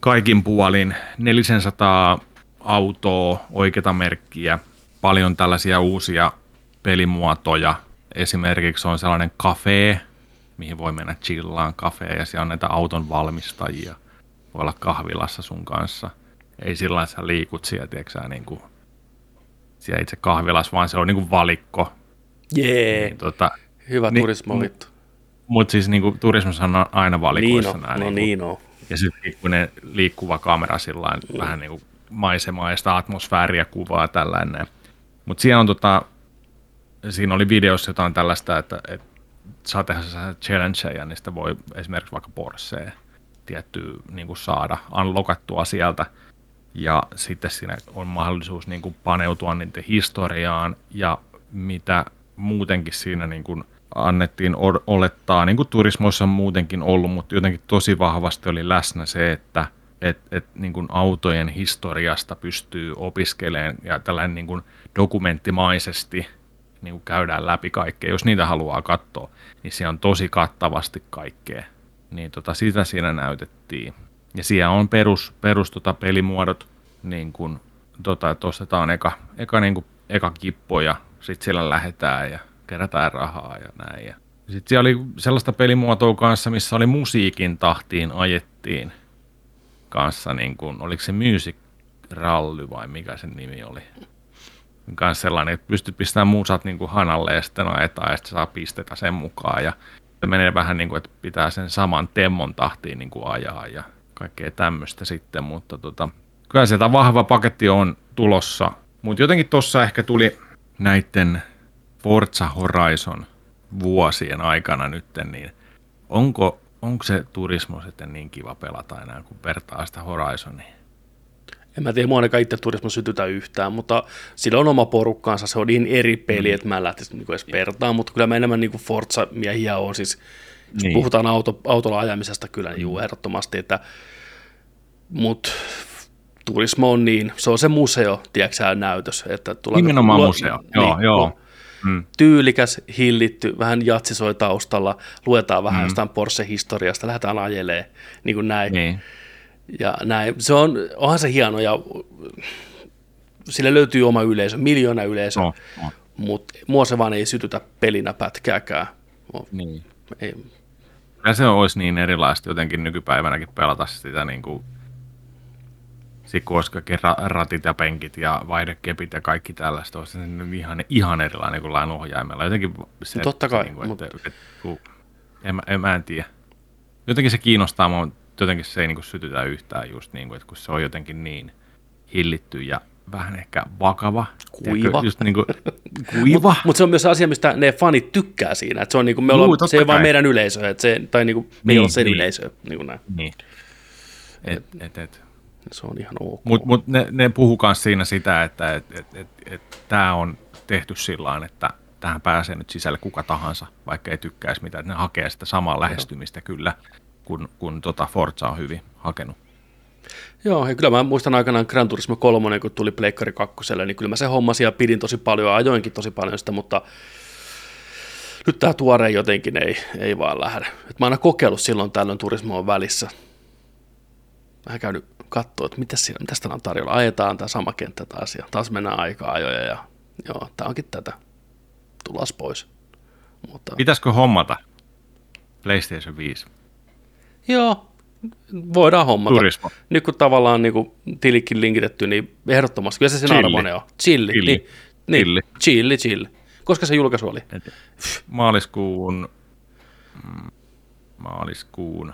Kaikin puolin 400 autoa, oikeita merkkiä, paljon tällaisia uusia pelimuotoja. Esimerkiksi on sellainen kafe, mihin voi mennä chillaan kafeen ja siellä on näitä auton valmistajia. Voi olla kahvilassa sun kanssa. Ei sillä lailla sä liikut siellä, tiedätkö niin kuin, siellä itse kahvilassa, vaan se on niin kuin valikko. Jee, Niin, tota, hyvä niin, turismo vittu. mutta siis niin kuin, turismissa on aina Niin valikoissa on, nämä. no niin niin on. Ja sitten kun ne liikkuva kamera sillä mm. vähän niin kuin maisemaa ja sitä atmosfääriä kuvaa tällainen. Mutta siinä on tota, siinä oli videossa jotain tällaista, että, että saa tehdä challengeja, niin sitä voi esimerkiksi vaikka Porsche tietty niin kuin saada unlockattua sieltä. Ja sitten siinä on mahdollisuus niin kuin paneutua niiden historiaan ja mitä muutenkin siinä niin kuin annettiin olettaa, niin kuin turismoissa on muutenkin ollut, mutta jotenkin tosi vahvasti oli läsnä se, että et, et, niin kuin autojen historiasta pystyy opiskelemaan ja tällainen niin kuin dokumenttimaisesti niin käydään läpi kaikkea. Jos niitä haluaa katsoa, niin siellä on tosi kattavasti kaikkea. Niin tota, sitä siinä näytettiin. Ja siellä on perus, perus tota pelimuodot, niin kuin tota, että ostetaan eka, eka, niin kuin, eka kippo ja sitten siellä lähdetään ja kerätään rahaa ja näin. Ja sitten siellä oli sellaista pelimuotoa kanssa, missä oli musiikin tahtiin ajettiin kanssa, niin kuin, oliko se Music Rally vai mikä sen nimi oli. Kanssa sellainen, että pystyt pistämään musat niin kuin hanalle ja sitten ajetaan ja sitten saa pistetä sen mukaan. Ja se menee vähän niin kuin, että pitää sen saman temmon tahtiin niin kuin ajaa ja kaikkea tämmöistä sitten, mutta tota, kyllä sieltä vahva paketti on tulossa. Mutta jotenkin tuossa ehkä tuli näiden Forza Horizon vuosien aikana nyt, niin onko, onko se turismo sitten niin kiva pelata enää, kun vertaa sitä Horizonia? En mä tiedä, mua ainakaan itse turismo sytytä yhtään, mutta sillä on oma porukkaansa, se on niin eri peli, mm. että mä en lähtisi niinku edes vertaan, mutta kyllä mä enemmän niinku Forza-miehiä on, siis jos Niin. puhutaan auto, autolla ajamisesta kyllä, niin juu, ehdottomasti, että mutta turismo on niin, se on se museo, tiedätkö näytös, että tulee Nimenomaan museo, joo, joo. Mm. tyylikäs, hillitty, vähän jatsi soi taustalla, luetaan vähän mm. jostain Porsche-historiasta, lähdetään ajelee, niin kuin näin. Niin. Ja näin. Se on, onhan se hieno ja sille löytyy oma yleisö, miljoona yleisö, No, no. mutta mua se vaan ei sytytä pelinä pätkääkään. Niin. Ei, Ja se olisi niin erilaista jotenkin nykypäivänäkin pelata sitä niin kuin sitten kun olisi kaikki ra- ratit ja penkit ja vaihdekepit ja kaikki tällaista, olisi ihan, ihan erilainen kuin lain ohjaimella. Jotenkin se, Totta kai, niin kuin, että, mut- että, kun, en, en, mä en tiedä. Jotenkin se kiinnostaa mua, mutta jotenkin se ei niin kuin sytytä yhtään just niin kuin, että kun se on jotenkin niin hillitty ja vähän ehkä vakava. Kuiva. Just niin kuin, kuiva. Mutta se on myös asia, mistä ne fanit tykkää siinä, että se on niinku, me Juu, ollaan, totta se ei vaan meidän yleisö, että se, tai niinku, me ei Niin, olla sen niin. yleisö, niin kuin näin. Niin. Et, et, et. Se on ihan ok. Mutta mut ne, ne puhuu myös siinä sitä, että et, et, et, et tämä on tehty sillä että tähän pääsee nyt sisälle kuka tahansa, vaikka ei tykkäisi mitään. Että ne hakee sitä samaa lähestymistä kyllä, kun, kun tota Forza on hyvin hakenut. Joo, ja kyllä mä muistan aikanaan Gran Turismo 3, kun tuli Pleikkari 2, niin kyllä mä se hommasin ja pidin tosi paljon, ajoinkin tosi paljon sitä, mutta nyt tämä tuore jotenkin ei, ei vaan lähde. Et mä oon aina kokeillut silloin tällöin Turismo välissä. Mä käynyt katsoa, että mitä siellä, mitäs täällä on tarjolla. Ajetaan tämä sama kenttä taas ja taas mennään aika ajoja ja joo, tää onkin tätä. Tulas pois. Mutta, Pitäisikö hommata PlayStation 5? Joo, voidaan hommata. Turismo. Nyt kun tavallaan niin kuin tilikin linkitetty, niin ehdottomasti. Kyllä se sen Chilli. arvoinen on. Chilli. Chilli. Niin, niin, Chilli. chilli, chilli. Koska se julkaisu oli? Et Maaliskuun... mm, Maaliskuun...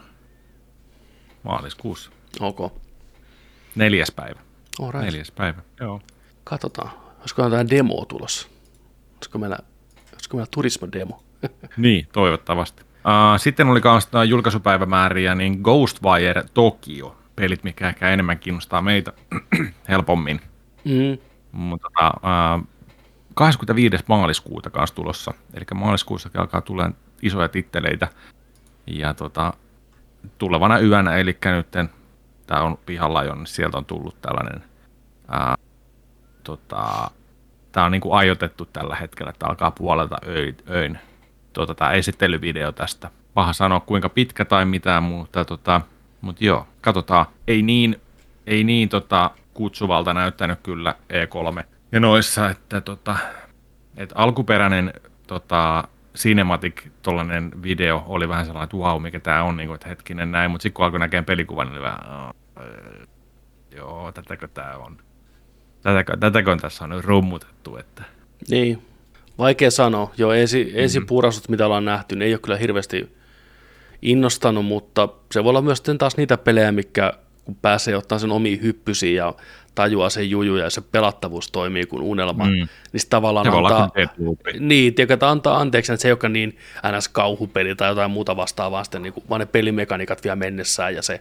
Maaliskuussa. Ok. Neljäs päivä. Alright. Neljäs päivä, joo. Katsotaan. Olisikohan tähän demoa tulossa? Olisiko meillä, olisiko meillä turismo-demo? Niin, toivottavasti. Uh, sitten oli myös julkaisupäivämääriä, niin Ghostwire Tokyo, pelit, mikä ehkä enemmän kiinnostaa meitä helpommin. Mm. Mutta uh, 25. maaliskuuta kanssa tulossa, eli maaliskuussa alkaa tulee isoja titteleitä. Ja tota, tulevana yönä, eli nyt tämä on pihalla jo, niin sieltä on tullut tällainen, ää, tota, tämä on niinku ajoitettu tällä hetkellä, että alkaa puolelta öin, öin tota, esittelyvideo tästä. Paha sanoa kuinka pitkä tai mitään, mutta, tota, mutta joo, katsotaan. Ei niin, ei niin tota, kutsuvalta näyttänyt kyllä E3 ja noissa, että tota, et alkuperäinen tota, cinematic tollanen video oli vähän sellainen, että wow, mikä tämä on, niin kuin, että hetkinen näin, mutta sitten kun alkoi näkemään pelikuvan, niin vähän, "Aa, äh, joo, tätäkö tämä on. Tätäkö, tätäkö on tässä on rummutettu, että Niin. Vaikea sanoa. Jo ensi, ensipurasut, mitä ollaan nähty, niin ei ole kyllä hirveästi innostanut, mutta se voi olla myös sitten taas niitä pelejä, mikä kun pääsee ottaa sen omiin hyppysiin ja tajuaa sen juju ja se pelattavuus toimii kuin unelma, mm. Niin tavallaan se antaa, niin, tiedätkö, että antaa anteeksi, että se ei olekaan niin ns-kauhupeli tai jotain muuta vastaavaa, sitten niin kuin, vaan ne pelimekaniikat vielä mennessään ja se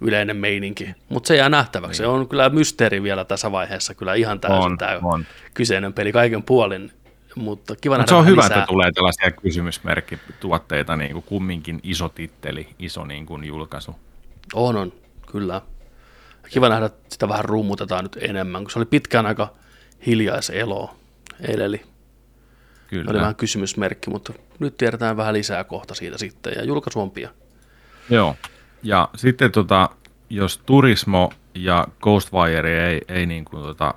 yleinen meininki. Mutta se jää nähtäväksi. Se on kyllä mysteeri vielä tässä vaiheessa, kyllä ihan täysin On, tämä on. kyseinen peli kaiken puolin. Mutta kiva Mutta nähdä se on hyvä, lisää. että tulee tällaisia kysymysmerkkituotteita, niin kuin kumminkin iso titteli, iso niin kuin julkaisu. On, on, kyllä. Kiva nähdä, että sitä vähän rummutetaan nyt enemmän, kun se oli pitkään aika hiljaiselo eleli. Kyllä. Oli vähän kysymysmerkki, mutta nyt tiedetään vähän lisää kohta siitä sitten, ja julkaisu on pian. Joo. Ja sitten tota, jos Turismo ja Ghostwire ei, ei niin kuin tota,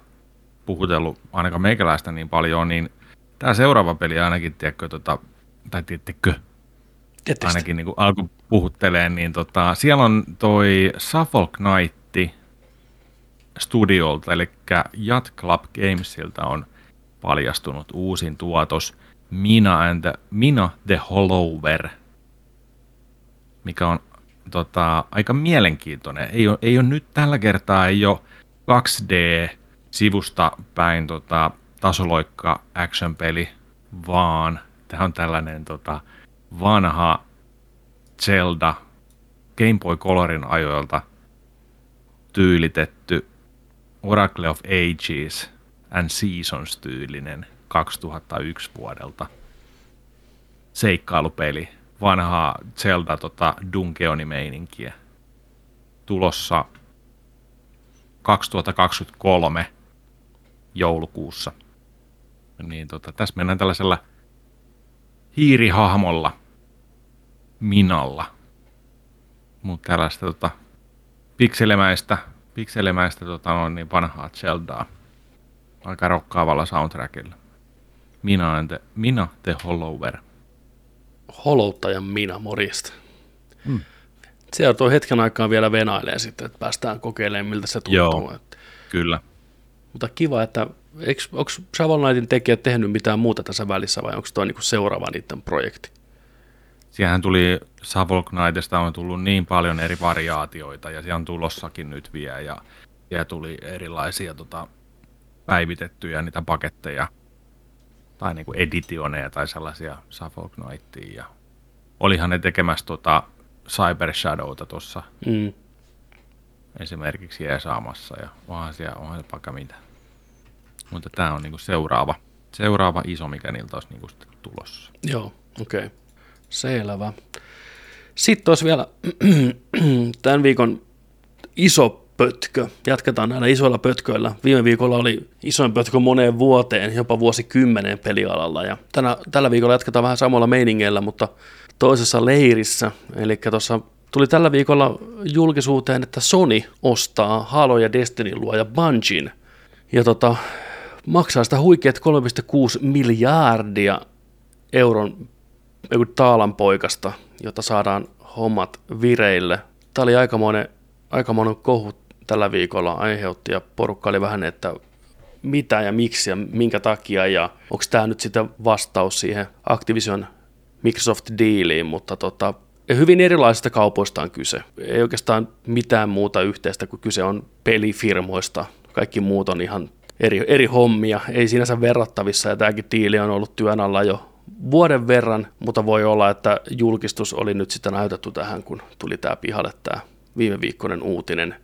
puhutellut ainakaan meikäläistä niin paljon, niin tämä seuraava peli ainakin, tiedätkö, tota, tai tiedättekö, Tietysti. ainakin niin alku puhuttelee, niin tota, siellä on toi Suffolk Knight studiolta, eli Yacht Club Gamesilta on paljastunut uusin tuotos Mina, and the, Mina the Hollower, mikä on tota, aika mielenkiintoinen. Ei ole, ei ole nyt tällä kertaa ei ole 2D-sivusta päin tota, tasoloikka action-peli, vaan tämä on tällainen tota, vanha Zelda Game Boy Colorin ajoilta tyylitetty Oracle of Ages and Seasons tyylinen 2001 vuodelta seikkailupeli, vanhaa Zelda tota, Dungeoni-meininkiä. Tulossa 2023 joulukuussa. Niin tota, tässä mennään tällaisella hiirihahmolla, minalla. Mutta tällaista tota, pikselemäistä, pikselemäistä tota, noin, niin vanhaa Zeldaa. Aika rokkaavalla soundtrackilla. Minä, and the, Minä the Hollower. Holouttajan minä, morjesta. Mm. Siellä toi hetken aikaa vielä venailee sitten, että päästään kokeilemaan, miltä se tuntuu. Joo. Kyllä. mutta kiva, että onko Shovel Knightin tekijät tehnyt mitään muuta tässä välissä vai onko toi niinku seuraava niiden projekti? Siihenhän tuli Savol Knightista on tullut niin paljon eri variaatioita ja siellä on tulossakin nyt vielä ja siellä tuli erilaisia tota, päivitettyjä niitä paketteja tai niinku editioneja tai sellaisia Savol Knightia ja olihan ne tekemässä tota Cyber Shadowta tuossa Mm. esimerkiksi jeesaamassa ja onhan siellä, onhan siellä vaikka mitä. Mutta tämä on niinku seuraava, seuraava iso, mikä niiltä olisi niin sitten tulossa. Joo, okei. Okay. Selvä. Sitten olisi vielä tämän viikon iso pötkö. Jatketaan näillä isoilla pötköillä. Viime viikolla oli isoin pötkö moneen vuoteen, jopa vuosikymmeneen pelialalla. Ja tänä, tällä viikolla jatketaan vähän samalla meiningeillä, mutta toisessa leirissä. Eli tuossa tuli tällä viikolla julkisuuteen, että Sony ostaa Halo ja Destiny luoja Bungin. Ja tota, maksaa sitä huikeat 3,6 miljardia euron taalan poikasta, jotta saadaan hommat vireille. Tämä oli aikamoinen, aikamoinen kohu tällä viikolla aiheutti ja porukka oli vähän, että mitä ja miksi ja minkä takia ja onko tämä nyt sitten vastaus siihen Activision Microsoft-diiliin, mutta tota, hyvin erilaisista kaupoista on kyse. Ei oikeastaan mitään muuta yhteistä kuin kyse on pelifirmoista. Kaikki muut on ihan eri, eri hommia, ei sinänsä verrattavissa ja tämäkin diili on ollut työn alla jo vuoden verran, mutta voi olla, että julkistus oli nyt sitten näytetty tähän, kun tuli tämä pihalle tämä viime viikkoinen uutinen.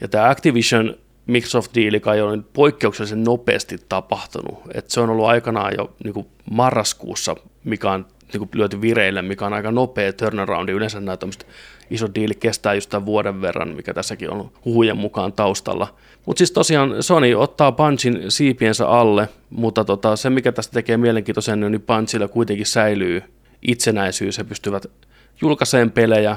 Ja tämä Activision Microsoft-diili kai on poikkeuksellisen nopeasti tapahtunut. Et se on ollut aikanaan jo niin marraskuussa, mikä on niin lyöty vireille, mikä on aika nopea turnaroundi. Yleensä nämä iso diili kestää just tämän vuoden verran, mikä tässäkin on huhujen mukaan taustalla. Mutta siis tosiaan Sony ottaa Punchin siipiensä alle, mutta tota, se mikä tästä tekee mielenkiintoisen, niin Punchilla kuitenkin säilyy itsenäisyys. He pystyvät julkaiseen pelejä,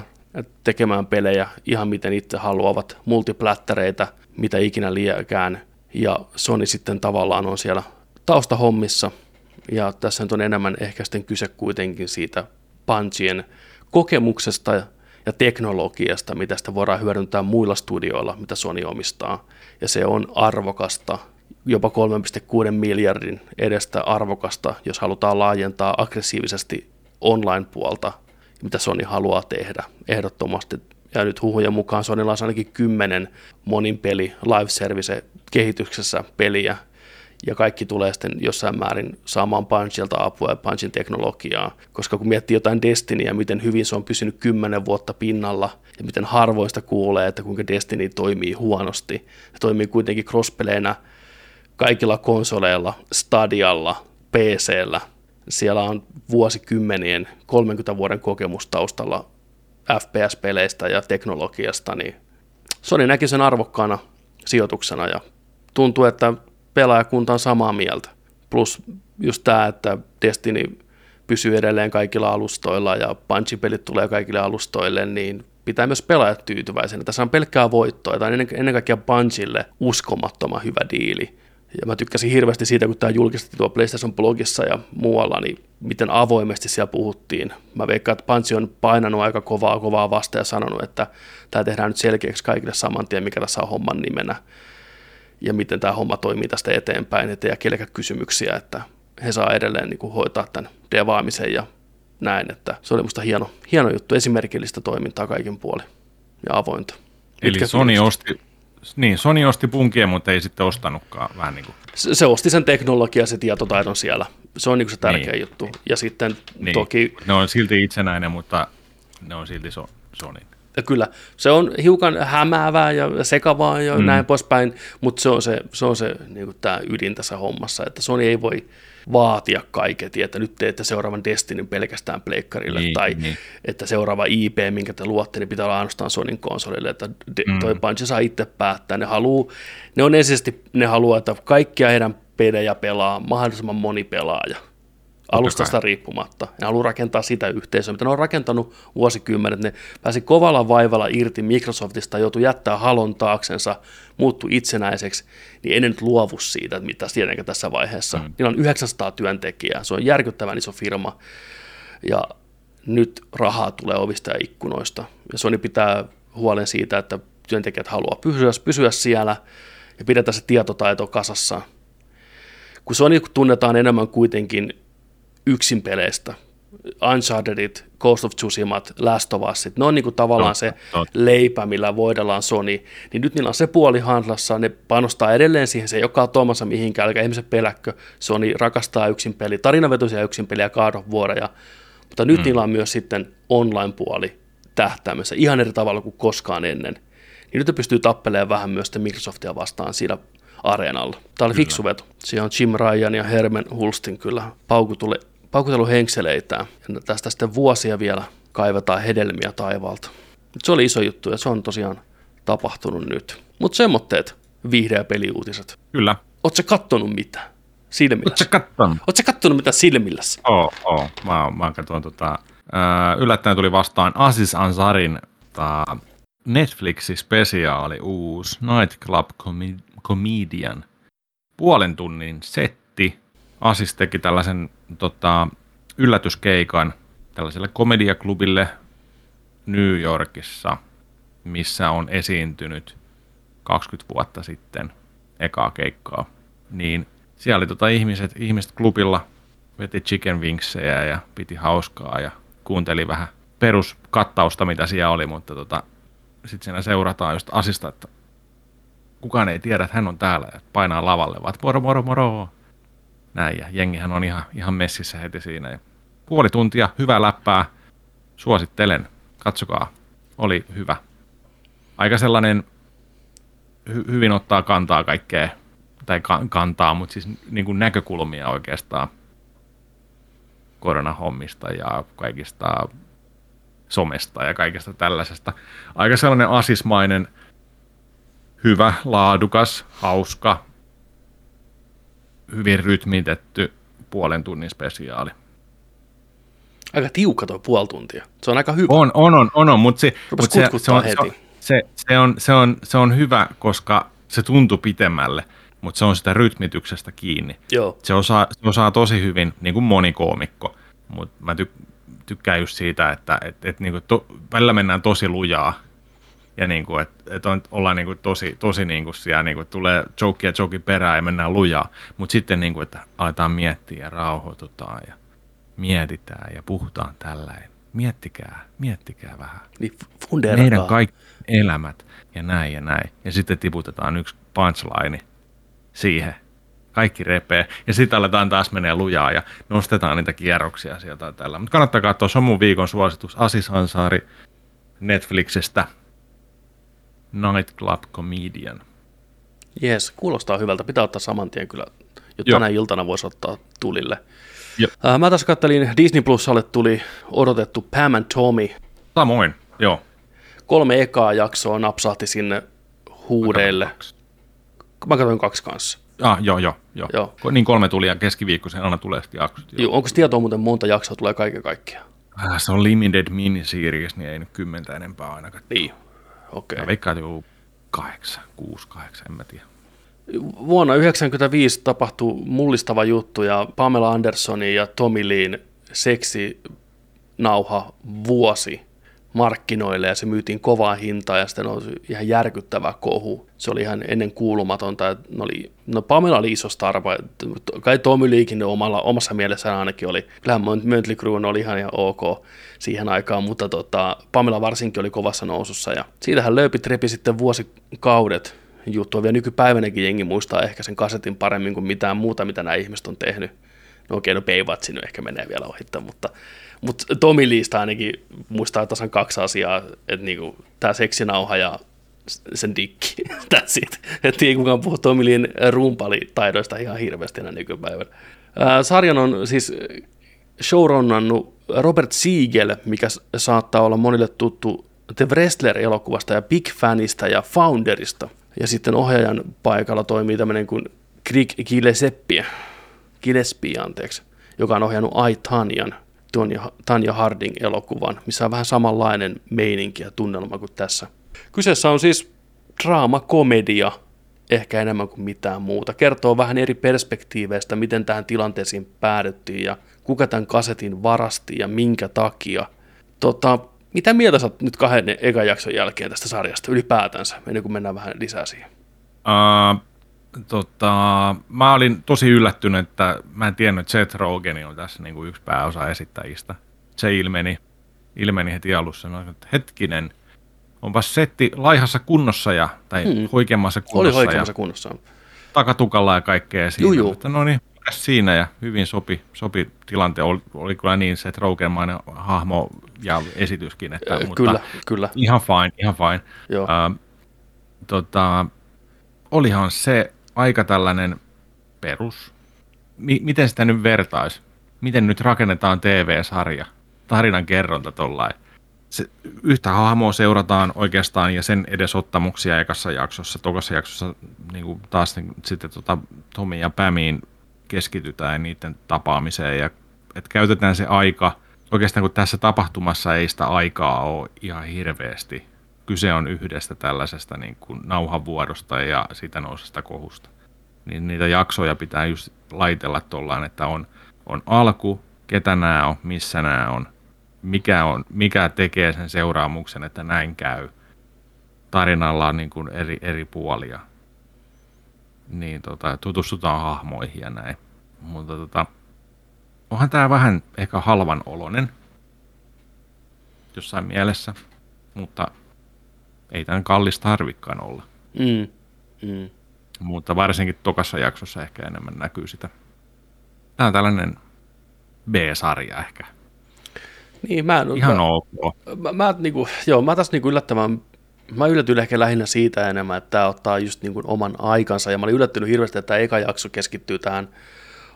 tekemään pelejä ihan miten itse haluavat, multiplättäreitä, mitä ikinä liiakään. Ja Sony sitten tavallaan on siellä taustahommissa. Ja tässä nyt on enemmän ehkä sitten kyse kuitenkin siitä Punchien kokemuksesta ja teknologiasta, mitä sitä voidaan hyödyntää muilla studioilla, mitä Sony omistaa. Ja se on arvokasta, jopa 3,6 miljardin edestä arvokasta, jos halutaan laajentaa aggressiivisesti online-puolta, mitä Sony haluaa tehdä ehdottomasti. Ja nyt huhujen mukaan Sonylla on ainakin kymmenen monin peli live service kehityksessä peliä, ja kaikki tulee sitten jossain määrin saamaan Punchilta apua ja Punchin teknologiaa, koska kun miettii jotain Destinyä, miten hyvin se on pysynyt kymmenen vuotta pinnalla ja miten harvoista kuulee, että kuinka Destiny toimii huonosti. Se toimii kuitenkin crosspeleinä kaikilla konsoleilla, Stadialla, PCllä. Siellä on vuosikymmenien, 30 vuoden kokemus taustalla FPS-peleistä ja teknologiasta, niin Sony näki sen arvokkaana sijoituksena ja tuntuu, että pelaajakunta on samaa mieltä. Plus just tämä, että Destiny pysyy edelleen kaikilla alustoilla ja Bungie-pelit tulee kaikille alustoille, niin pitää myös pelaajat tyytyväisenä. Tässä on pelkkää voittoa, on ennen kaikkea Bungille uskomattoman hyvä diili. Ja mä tykkäsin hirveästi siitä, kun tämä julkistettiin tuo PlayStation blogissa ja muualla, niin miten avoimesti siellä puhuttiin. Mä veikkaan, että Bungie on painanut aika kovaa kovaa vasta ja sanonut, että tämä tehdään nyt selkeäksi kaikille saman tien, mikä tässä on homman nimenä ja miten tämä homma toimii tästä eteenpäin, ettei jää kellekään kysymyksiä, että he saa edelleen niin kuin hoitaa tämän devaamisen ja näin, että se oli musta hieno, hieno juttu, esimerkillistä toimintaa kaiken puoli ja avointa. Eli Mitkä Sony osti, niin, Sony osti punkia, mutta ei sitten ostanutkaan vähän niin kuin. Se, se osti sen teknologia, se tietotaidon siellä. Se on niin kuin se tärkeä niin. juttu. Ja sitten niin. toki... Ne on silti itsenäinen, mutta ne on silti so, Sony. Ja kyllä, se on hiukan hämäävää ja sekavaa ja mm. näin poispäin, mutta se on se, se, on se niin tämä ydin tässä hommassa, että Sony ei voi vaatia kaiket, että nyt teette seuraavan Destinin pelkästään pleikkarille, niin, tai niin. että seuraava IP, minkä te luotte, niin pitää olla ainoastaan Sonin konsolille, että mm. toi Bungie saa itse päättää. Ne, haluu, ne on ensisijaisesti, ne haluaa, että kaikkia heidän pelejä pelaa mahdollisimman moni pelaaja alustasta riippumatta. Ne haluaa rakentaa sitä yhteisöä, mitä ne on rakentanut vuosikymmenet. Ne pääsi kovalla vaivalla irti Microsoftista, joutui jättää halon taaksensa, muuttui itsenäiseksi, niin ei nyt luovu siitä, mitä tietenkään tässä vaiheessa. Mm. Niillä on 900 työntekijää, se on järkyttävän iso firma, ja nyt rahaa tulee ovista ja ikkunoista. Ja Sony pitää huolen siitä, että työntekijät haluaa pysyä, pysyä siellä, ja pidetään se tietotaito kasassa. Kun Sony tunnetaan enemmän kuitenkin yksin peleistä. Unchartedit, Ghost of Tsushimat, Last of Usit, ne on niin kuin tavallaan no, se no. leipä, millä voidellaan Sony, niin nyt niillä on se puoli handlassa, ne panostaa edelleen siihen, se ei ole katoamassa mihinkään, eli ihmiset peläkkö, Sony rakastaa yksin peli, tarinavetoisia yksin peliä, God of War, mutta nyt mm. niillä on myös sitten online-puoli tähtäimessä ihan eri tavalla kuin koskaan ennen. Niin nyt pystyy tappelemaan vähän myös Microsoftia vastaan siinä areenalla. Tämä oli Kyllä. fiksu veto. Siellä on Jim Ryan ja Herman Hulstin kyllä henkseleitään. Ja tästä sitten vuosia vielä kaivetaan hedelmiä taivaalta. Se oli iso juttu ja se on tosiaan tapahtunut nyt. Mutta semmoitteet vihreä peliuutiset. Kyllä. Sä kattonut mitä? Silmilläsi? Oletko kattonut? Sä kattonut mitä silmilläsi? Oo, oo. Mä, mä katsoin tota, yllättäen tuli vastaan Aziz Ansarin ta, Netflixin spesiaali uusi Nightclub Com- Comedian. Puolen tunnin setti. Aziz teki tällaisen tota, yllätyskeikan tällaiselle komediaklubille New Yorkissa, missä on esiintynyt 20 vuotta sitten ekaa keikkaa. Niin siellä oli tota ihmiset, ihmiset klubilla, veti chicken wingsejä ja piti hauskaa ja kuunteli vähän peruskattausta, mitä siellä oli, mutta tota, sitten siinä seurataan just asista, että kukaan ei tiedä, että hän on täällä ja painaa lavalle, vaan moro, moro, moro. Näin, ja jengihän on ihan, ihan messissä heti siinä. Ja puoli tuntia, hyvä läppää, suosittelen, katsokaa, oli hyvä. Aika sellainen, hy- hyvin ottaa kantaa kaikkea, tai ka- kantaa, mutta siis niin kuin näkökulmia oikeastaan koronahommista ja kaikista somesta ja kaikesta tällaisesta. Aika sellainen asismainen, hyvä, laadukas, hauska, hyvin rytmitetty puolen tunnin spesiaali. Aika tiukka toi puoli tuntia. Se on aika hyvä. On, on, on, on, on mutta se, mut se, se, on, se, heti. se, se, on, se, on, se on hyvä, koska se tuntuu pitemmälle, mutta se on sitä rytmityksestä kiinni. Joo. Se osaa, se osaa tosi hyvin, niin kuin moni koomikko, mutta mä tyk, tykkään just siitä, että et, et, niin kuin to, välillä mennään tosi lujaa ja niin kuin, että et on, ollaan niin kuin tosi, tosi niin kuin siellä, niin kuin, tulee joke ja joke perään ja mennään lujaa, mutta sitten niin kuin, että aletaan miettiä ja rauhoitutaan ja mietitään ja puhutaan tällainen. Miettikää, miettikää vähän Niin funderataan. meidän kaikki elämät ja näin ja näin. Ja sitten tiputetaan yksi punchline siihen. Kaikki repee. Ja sitten aletaan taas menee lujaa ja nostetaan niitä kierroksia sieltä tällä. Mutta kannattaa katsoa, se on mun viikon suositus. Asis Ansari Netflixistä. Nightclub Comedian. Jees, kuulostaa hyvältä. Pitää ottaa saman tien kyllä. Jo Joo. tänä iltana voisi ottaa tulille. Joo. Äh, mä tässä kattelin, Disney Plusalle tuli odotettu Pam and Tommy. Samoin, joo. Kolme ekaa jaksoa napsahti sinne huudeille. Mä katsoin kaksi kanssa. Ah, joo, joo, joo. Joo. joo. Niin kolme tuli ja keskiviikkoisen aina tulee sitten jaksot. Joo. Joo. Onko tietoa muuten monta jaksoa tulee kaiken kaikkiaan? Ah, se on limited miniseries, niin ei nyt kymmentä enempää ainakaan. Niin, okei. Mä veikkaan, joku kahdeksan, kuusi, kahdeksan, en mä tiedä. Vuonna 1995 tapahtui mullistava juttu ja Pamela Andersonin ja Tommy Leen seksinauha vuosi markkinoille ja se myytiin kovaa hintaa ja sitten oli ihan järkyttävä kohu. Se oli ihan ennen kuulumatonta. Ne oli, no Pamela oli iso starpa, kai Tommy Leekin omalla, omassa mielessään ainakin oli. Kyllähän Mötley Crue oli ihan, ihan ok siihen aikaan, mutta tota, Pamela varsinkin oli kovassa nousussa ja siitähän lööpit repi sitten vuosikaudet juttua. Vielä nykypäivänäkin jengi muistaa ehkä sen kasetin paremmin kuin mitään muuta, mitä nämä ihmiset on tehnyt. No okei, no Baywatch nyt ehkä menee vielä ohittaa, mutta, mutta Tommy Leestä ainakin muistaa tasan kaksi asiaa, että niinku, tämä seksinauha ja sen dikki, that's it. Että ei kukaan puhu Tommy Leen rumpalitaidoista ihan hirveästi enää nykypäivänä. Sarjan on siis showrunnannut Robert Siegel, mikä saattaa olla monille tuttu The Wrestler-elokuvasta ja Big Fanista ja Founderista. Ja sitten ohjaajan paikalla toimii tämmöinen kuin Greg Gillespie, Gillespie, anteeksi, joka on ohjannut I, Tanjan, Tanja, Tanja Harding-elokuvan, missä on vähän samanlainen meininki ja tunnelma kuin tässä. Kyseessä on siis draama-komedia, ehkä enemmän kuin mitään muuta. Kertoo vähän eri perspektiiveistä, miten tähän tilanteeseen päädyttiin ja kuka tämän kasetin varasti ja minkä takia. Tota, mitä mieltä sä nyt kahden ekan jakson jälkeen tästä sarjasta ylipäätänsä, ennen kuin mennään vähän lisää siihen? Uh, tota, mä olin tosi yllättynyt, että mä en tiennyt, että Seth Rogen on tässä niin kuin yksi pääosa esittäjistä. Se ilmeni, ilmeni heti alussa. Olin, että hetkinen, onpas setti laihassa kunnossa ja, tai Hmm. hoikemmassa Oli kunnossa hoikemassa ja kunnossa. takatukalla ja kaikkea siinä. Juu, juu. Että no niin, siinä ja hyvin sopi, sopi tilanteen. Oli, oli kyllä niin Seth Rogenmainen hahmo ja esityskin. Että, mutta Kyllä, kyllä. Ihan fine, ihan fine. Joo. Ää, tota, olihan se aika tällainen perus. Mi- miten sitä nyt vertaisi? Miten nyt rakennetaan TV-sarja? Tarinan kerronta tollain. Se, yhtä hahmoa seurataan oikeastaan ja sen edesottamuksia ekassa jaksossa. Tokassa jaksossa niin kuin taas niin, sitten tota, Tomi ja Pämiin keskitytään ja niiden tapaamiseen. Ja, et käytetään se aika, oikeastaan kun tässä tapahtumassa ei sitä aikaa ole ihan hirveästi. Kyse on yhdestä tällaisesta niin kuin nauhavuorosta ja siitä nousesta kohusta niin niitä jaksoja pitää just laitella tuollaan, että on, on alku, ketä nämä on, missä nämä on, mikä, on, mikä tekee sen seuraamuksen, että näin käy. Tarinalla on niin kuin eri, eri puolia. Niin tota, tutustutaan hahmoihin ja näin. Mutta tota, onhan tämä vähän ehkä halvan olonen jossain mielessä, mutta ei tämän kallis tarvikkaan olla. Mm. Mm. Mutta varsinkin tokassa jaksossa ehkä enemmän näkyy sitä. Tämä on tällainen B-sarja ehkä. Niin, mä en, Ihan mä, ok. mä, mä, niinku, joo, mä taas niinku yllättävän, mä yllätyin ehkä lähinnä siitä enemmän, että tämä ottaa just niinku oman aikansa, ja mä olin yllättynyt hirveästi, että tämä eka jakso keskittyy tähän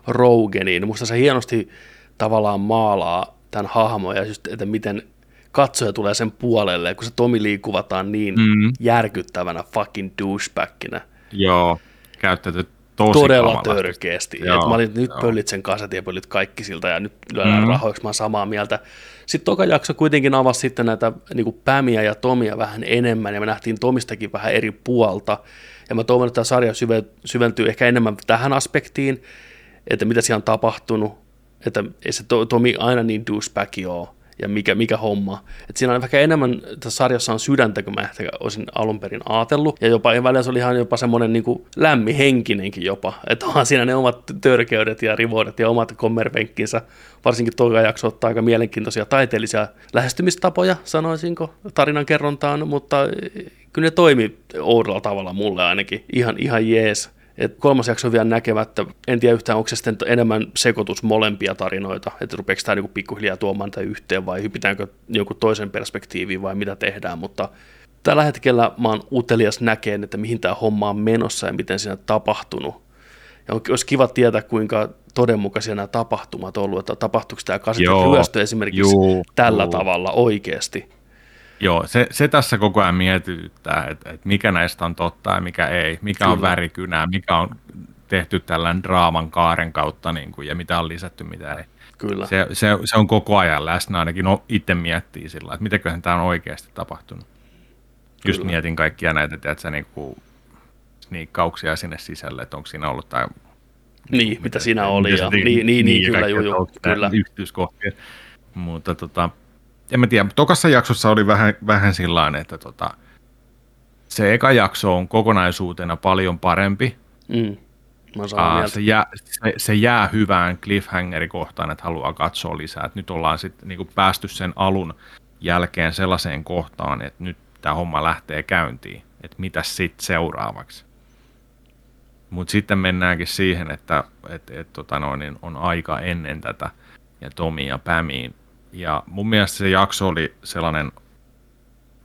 Rogeniin. Musta se hienosti tavallaan maalaa tämän hahmon, ja just, että miten katsoja tulee sen puolelle, kun se Tomi liikuvataan niin Mm. järkyttävänä fucking douchebagina. Joo, käyttäytyy tosi todella kamalasti. törkeästi. Joo, Et mä olin, nyt joo. pöllit sen kasetin ja pöllit kaikki siltä ja nyt lyödään mm. Rahoiksi, mä oon samaa mieltä. Sitten toka jakso kuitenkin avasi sitten näitä niin kuin Pämiä ja Tomia vähän enemmän ja me nähtiin Tomistakin vähän eri puolta. Ja mä toivon, että tämä sarja syve, syventyy ehkä enemmän tähän aspektiin, että mitä siellä on tapahtunut, että ei se to, Tomi aina niin douchebagi ole ja mikä, mikä homma. Et siinä on ehkä enemmän, tässä sarjassa on sydäntä, kuin mä ehkä olisin alun perin ajatellut. Ja jopa välillä se oli ihan jopa semmoinen niin kuin lämmin henkinenkin jopa. Että onhan siinä ne omat törkeydet ja rivoudet ja omat kommervenkkinsä. Varsinkin toka jakso ottaa aika mielenkiintoisia taiteellisia lähestymistapoja, sanoisinko, tarinan kerrontaan, mutta kyllä ne toimi oudolla tavalla mulle ainakin. Ihan, ihan jees. Et kolmas jakso on vielä näkemättä. En tiedä yhtään, onko se sitten enemmän sekoitus molempia tarinoita, että rupeeko tämä niinku pikkuhiljaa tuomaan tätä yhteen vai hypitäänkö jonkun toisen perspektiiviin vai mitä tehdään, mutta tällä hetkellä mä oon utelias näkeen, että mihin tämä homma on menossa ja miten siinä on tapahtunut. Ja on- olisi kiva tietää, kuinka todenmukaisia nämä tapahtumat on ollut, että tapahtuuko tämä Joo, ryöstö esimerkiksi juu, tällä juu. tavalla oikeasti. Joo, se, se tässä koko ajan mietityttää, että, että mikä näistä on totta ja mikä ei, mikä on Kyllä. värikynää, mikä on tehty tällainen draaman kaaren kautta niin kuin, ja mitä on lisätty, mitä ei. Kyllä. Se, se, se on koko ajan läsnä, ainakin no, itse miettii sillä että mitäköhän tämä on oikeasti tapahtunut. Just Kyllä. mietin kaikkia näitä, tiedätkö, niin kuin sniikkauksia sinne sisälle, että onko siinä ollut tämä Niin, mitä siinä oli. Ja, niin, niin, niin, ja kyllä, kaikkea juu, juu, tuollaista kyllä. Yksityiskohtia. Mutta tota, en mä tiedä, tokassa jaksossa oli vähän, vähän sillä että tota, se eka jakso on kokonaisuutena paljon parempi. Mm. Mä mieltä. se, jää, se, se jää hyvään cliffhangerikohtaan, että haluaa katsoa lisää. Et nyt ollaan sitten niinku päästy sen alun jälkeen sellaiseen kohtaan, että nyt tämä homma lähtee käyntiin. Että mitä sitten seuraavaksi. Mutta sitten mennäänkin siihen, että et, et, tota noin, niin on aika ennen tätä ja Tomi ja Pämiin. Ja mun mielestä se jakso oli sellainen,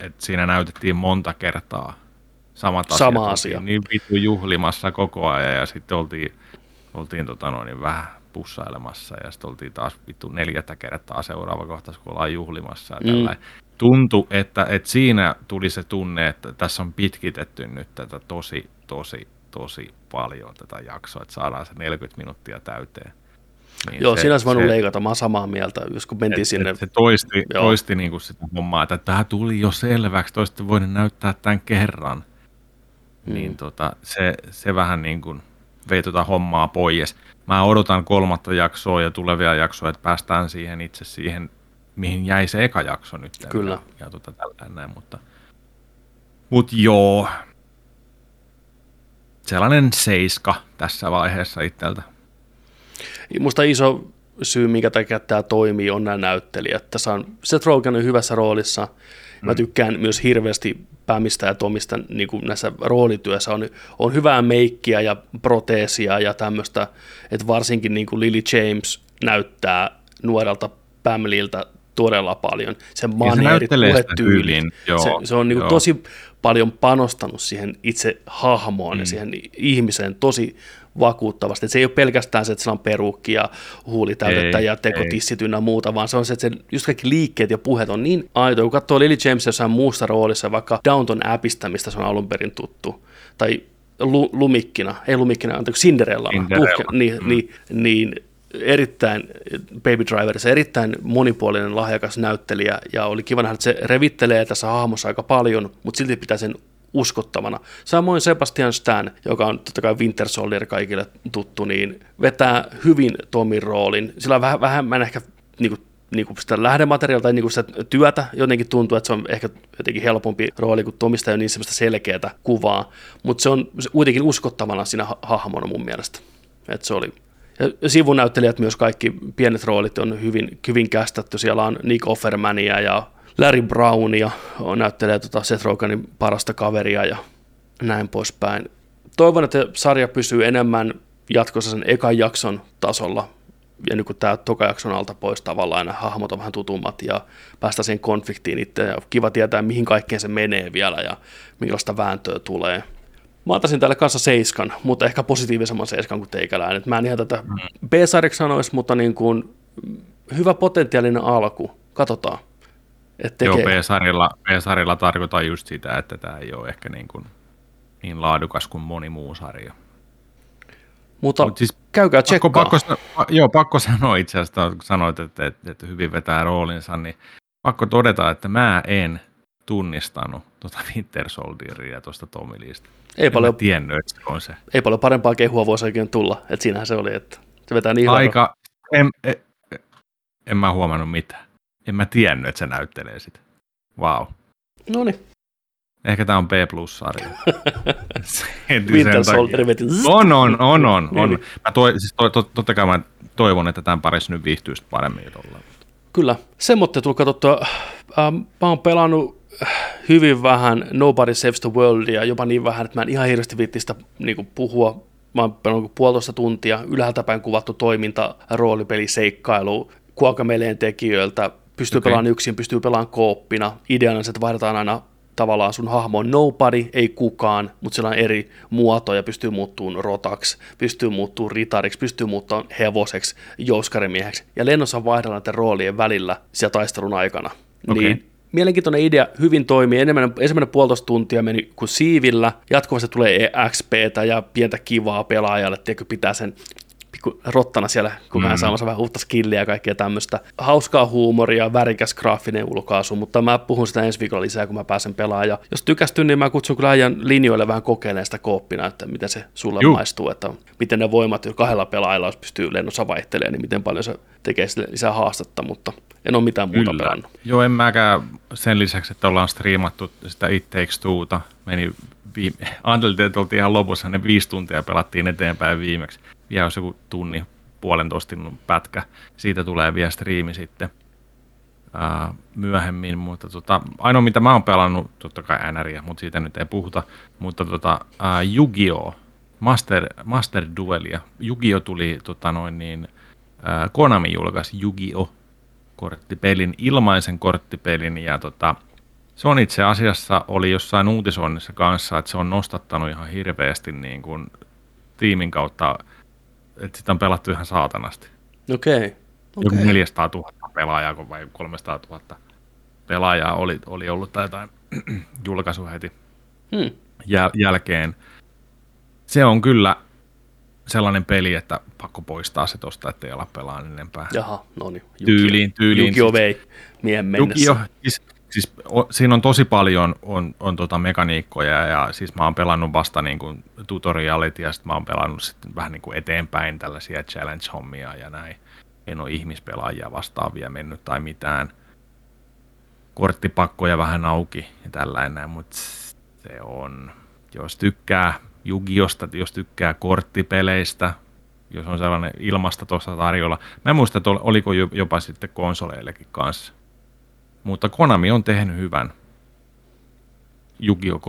että siinä näytettiin monta kertaa samat asiat. Sama asia. Niin vitu juhlimassa koko ajan ja sitten oltiin, oltiin tota noin, niin vähän pussailemassa ja sitten oltiin taas vittu neljättä kertaa seuraava kohtaus, kun ollaan juhlimassa ja Mm. Tuntui, että, että siinä tuli se tunne, että tässä on pitkitetty nyt tätä tosi, tosi, tosi paljon tätä jaksoa, että saadaan se 40 minuuttia täyteen. Niin Joo, siinä olisi voinut leikata, mä samaa mieltä, jos kun mentiin et, sinne. Et se toisti, Joo. toisti niin kuin sitä hommaa, että tämä tuli jo selväksi, toista voinut näyttää tämän kerran. Mm. Niin tota, se, se vähän niin kuin vei tuota hommaa pois. Mä odotan kolmatta jaksoa ja tulevia jaksoja, että päästään siihen itse siihen, mihin jäi se eka jakso nyt. Kyllä. Ja, ja tota, tällä näin, mutta, mut joo. Sellainen seiska tässä vaiheessa itseltä. Musta iso syy, minkä takia tämä toimii, on nämä näyttelijät. Tässä on Seth Rogen on hyvässä roolissa. Mä tykkään myös hirveästi Pämistä ja Tomista niin kuin näissä roolityössä. On, on hyvää meikkiä ja proteesia ja tämmöistä, että varsinkin niin kuin Lily James näyttää nuorelta Pamliltä todella paljon. Sen hyvin, joo, se, se on niin joo. tosi paljon panostanut siihen itse hahmoon mm. ja siihen ihmiseen tosi vakuuttavasti. Et se ei ole pelkästään se, että sillä on peruukki ja huulitäytettä Ei, ja tekotissit ynnä muuta, vaan se on se, että se, just kaikki liikkeet ja puheet on niin aito. Kun katsoo Lily James jossain muussa roolissa, vaikka Downton Appista, mistä se on alun perin tuttu, tai lu, Lumikkina, ei Lumikkina, anteeksi, Cinderellana, Cinderella. Tuhke, niin, mm. niin, niin erittäin, Baby Driver, se erittäin monipuolinen, lahjakas näyttelijä, ja oli kiva nähdä, että se revittelee tässä hahmossa aika paljon, mutta silti pitää sen uskottavana. Samoin Sebastian Stan, joka on totta kai Winter Soldier kaikille tuttu, niin vetää hyvin Tomin roolin. Sillä on vähän vähemmän ehkä niin kuin, niin kuin sitä lähdemateriaalia tai niin kuin sitä työtä. Jotenkin tuntuu, että se on ehkä jotenkin helpompi rooli, kun Tomista ei niin semmoista selkeää kuvaa, mutta se on kuitenkin uskottavana siinä ha- hahmona mun mielestä. Että se oli ja sivunäyttelijät myös kaikki pienet roolit on hyvin, hyvin kästetty. Siellä on Nick Offermania ja Larry Brownia, on näyttelee tota Seth Rogenin parasta kaveria ja näin poispäin. Toivon, että sarja pysyy enemmän jatkossa sen ekan jakson tasolla, ja nyt kun tämä toka jakson alta pois tavallaan nämä hahmot on vähän tutummat ja päästä siihen konfliktiin itse ja kiva tietää mihin kaikkeen se menee vielä ja millaista vääntöä tulee. Mä antaisin tälle kanssa seiskan, mutta ehkä positiivisemman seiskan kuin teikäläinen. Et Mä en ihan tätä B-sarjaksi sanoisi, mutta niin kuin hyvä potentiaalinen alku. Katsotaan. Et Joo, tekee. B-sarjalla, B-sarjalla tarkoitan just sitä, että tämä ei ole ehkä niin, kuin, niin laadukas kuin moni muu sarja. mutta Mut siis käykää Pakko, tsekkaa. pakko, sano- joo, pakko sanoa itse asiassa, kun sanoit, että, että, että hyvin vetää roolinsa, niin pakko todeta, että mä en tunnistanut tuota Winter Soldieria tuosta Tommy Leesta. Ei En paljon, tiennyt, että se on se. ei paljon parempaa kehua voisi oikein tulla. Et siinähän se oli, että se vetää niin. Aika, en, en, en mä huomannut mitään. En mä tiennyt, että se näyttelee sitä. Wow. No niin, Ehkä tämä on B-plus-sarja. Winter. Soldier veti. On, on, on, on. on. Niin. Mä toi, siis to, to, totta kai mä toivon, että tämän parissa nyt viihtyy sit paremmin tuolla. Kyllä, semmoinen tuli katsottua. Ähm, mä oon pelannut hyvin vähän Nobody Saves the Worldia, jopa niin vähän, että mä en ihan hirveästi viitti sitä niin puhua. Mä oon pelannut puolitoista tuntia, ylhäältä päin kuvattu toiminta, roolipeli, seikkailu, Kuokameleen tekijöiltä, pystyy okay. pelaamaan yksin, pystyy pelaamaan kooppina. Ideana on se, että vaihdetaan aina tavallaan sun hahmo on nobody, ei kukaan, mutta sillä on eri muotoja, pystyy muuttumaan rotaksi, pystyy muuttumaan ritariksi, pystyy muuttumaan hevoseksi, jouskarimieheksi. Ja lennossa vaihdellaan näiden roolien välillä siellä taistelun aikana. Okei. Niin mielenkiintoinen idea, hyvin toimii. Enemmän, ensimmäinen puolitoista tuntia meni kuin siivillä. Jatkuvasti tulee XPtä ja pientä kivaa pelaajalle, tiedätkö, pitää sen pikku rottana siellä, kun mm. saamassa vähän uutta skilliä ja kaikkea tämmöistä. Hauskaa huumoria, värikäs graafinen ulkoasu, mutta mä puhun sitä ensi viikolla lisää, kun mä pääsen pelaamaan. Ja jos tykästyn, niin mä kutsun kyllä ajan linjoille vähän kokeilemaan sitä kooppina, että miten se sulle Juu. maistuu, että miten ne voimat jo kahdella pelaajalla, jos pystyy lennossa vaihtelemaan, niin miten paljon se tekee sille lisää haastetta, mutta en ole mitään muuta Kyllä. pelannut. Joo, en mäkään sen lisäksi, että ollaan striimattu sitä It Takes Two'ta. Meni viime, että oltiin ihan lopussa, ne viisi tuntia pelattiin eteenpäin viimeksi. Vielä olisi joku tunni, puolentoista tunnin pätkä. Siitä tulee vielä striimi sitten ää, myöhemmin, mutta tota, ainoa mitä mä oon pelannut, totta kai NRiä, mutta siitä nyt ei puhuta, mutta tota, ää, Yu-Gi-Oh! Master, Master Duelia. Yu-Gi-Oh! tuli tota noin niin, ää, Konami julkaisi Yu-Gi-Oh! korttipelin, ilmaisen korttipelin ja tota, se on itse asiassa oli jossain uutisoinnissa kanssa, että se on nostattanut ihan hirveästi niin kuin tiimin kautta, että sitä on pelattu ihan saatanasti. Okei. Joku Okei. 400 000 pelaajaa kun vai 300 000 pelaajaa oli, oli ollut tai jotain julkaisu heti Hmm. jäl- jälkeen. Se on kyllä sellainen peli, että pakko poistaa se tosta, ettei ala pelaa enempää. Jaha, no niin. Tyyliin, tyyliin. Jukio vei miehen mennessä. Jukio, siis, o, siinä on tosi paljon on, on tota mekaniikkoja ja siis mä oon pelannut vasta niin kuin tutorialit ja sitten mä oon pelannut sitten vähän niin kuin eteenpäin tällaisia challenge-hommia ja näin. En ole ihmispelaajia vastaavia mennyt tai mitään. Korttipakkoja vähän auki ja tällainen, mutta se on, jos tykkää Jugiosta, jos tykkää korttipeleistä, jos on sellainen ilmasta tuossa tarjolla. Mä en muista, että ol- oliko jo- jopa sitten konsoleillekin kanssa. Mutta Konami on tehnyt hyvän Yu-Gi-Oh!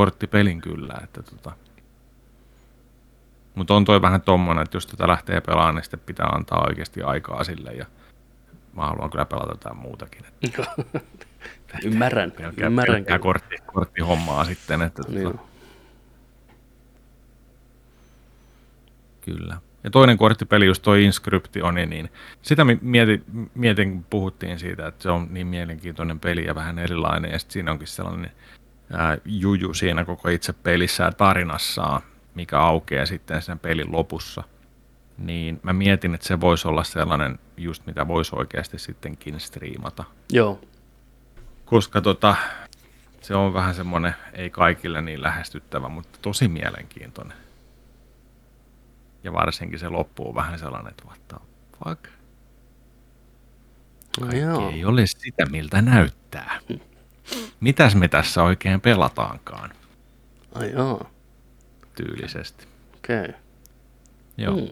kyllä. Että tota. Mutta on toi vähän tommonen, että jos tätä lähtee pelaamaan, niin sitten pitää antaa oikeasti aikaa sille ja mä haluan kyllä pelata jotain muutakin. Että Ymmärrän, pelkkää, ymmärrän. pelkkää kortti, korttihommaa sitten. Että Niin. tota, Kyllä. Ja toinen korttipeli, just toi Inscriptioni, niin sitä mi- mietin, mietin, kun puhuttiin siitä, että se on niin mielenkiintoinen peli ja vähän erilainen, ja sitten siinä onkin sellainen ää, juju siinä koko itse pelissä ja tarinassaan, mikä aukeaa sitten sen pelin lopussa. Niin mä mietin, että se voisi olla sellainen just mitä voisi oikeasti sittenkin striimata. Joo, Koska tota, se on vähän semmoinen, ei kaikille niin lähestyttävä, mutta tosi mielenkiintoinen. Ja varsinkin se loppu on vähän sellainen, että what the fuck? no, Kaikki joo. ei ole sitä, miltä näyttää. Mitäs me tässä oikein pelataankaan Ai joo, tyylisesti? okei. Okay. Joo. Mm.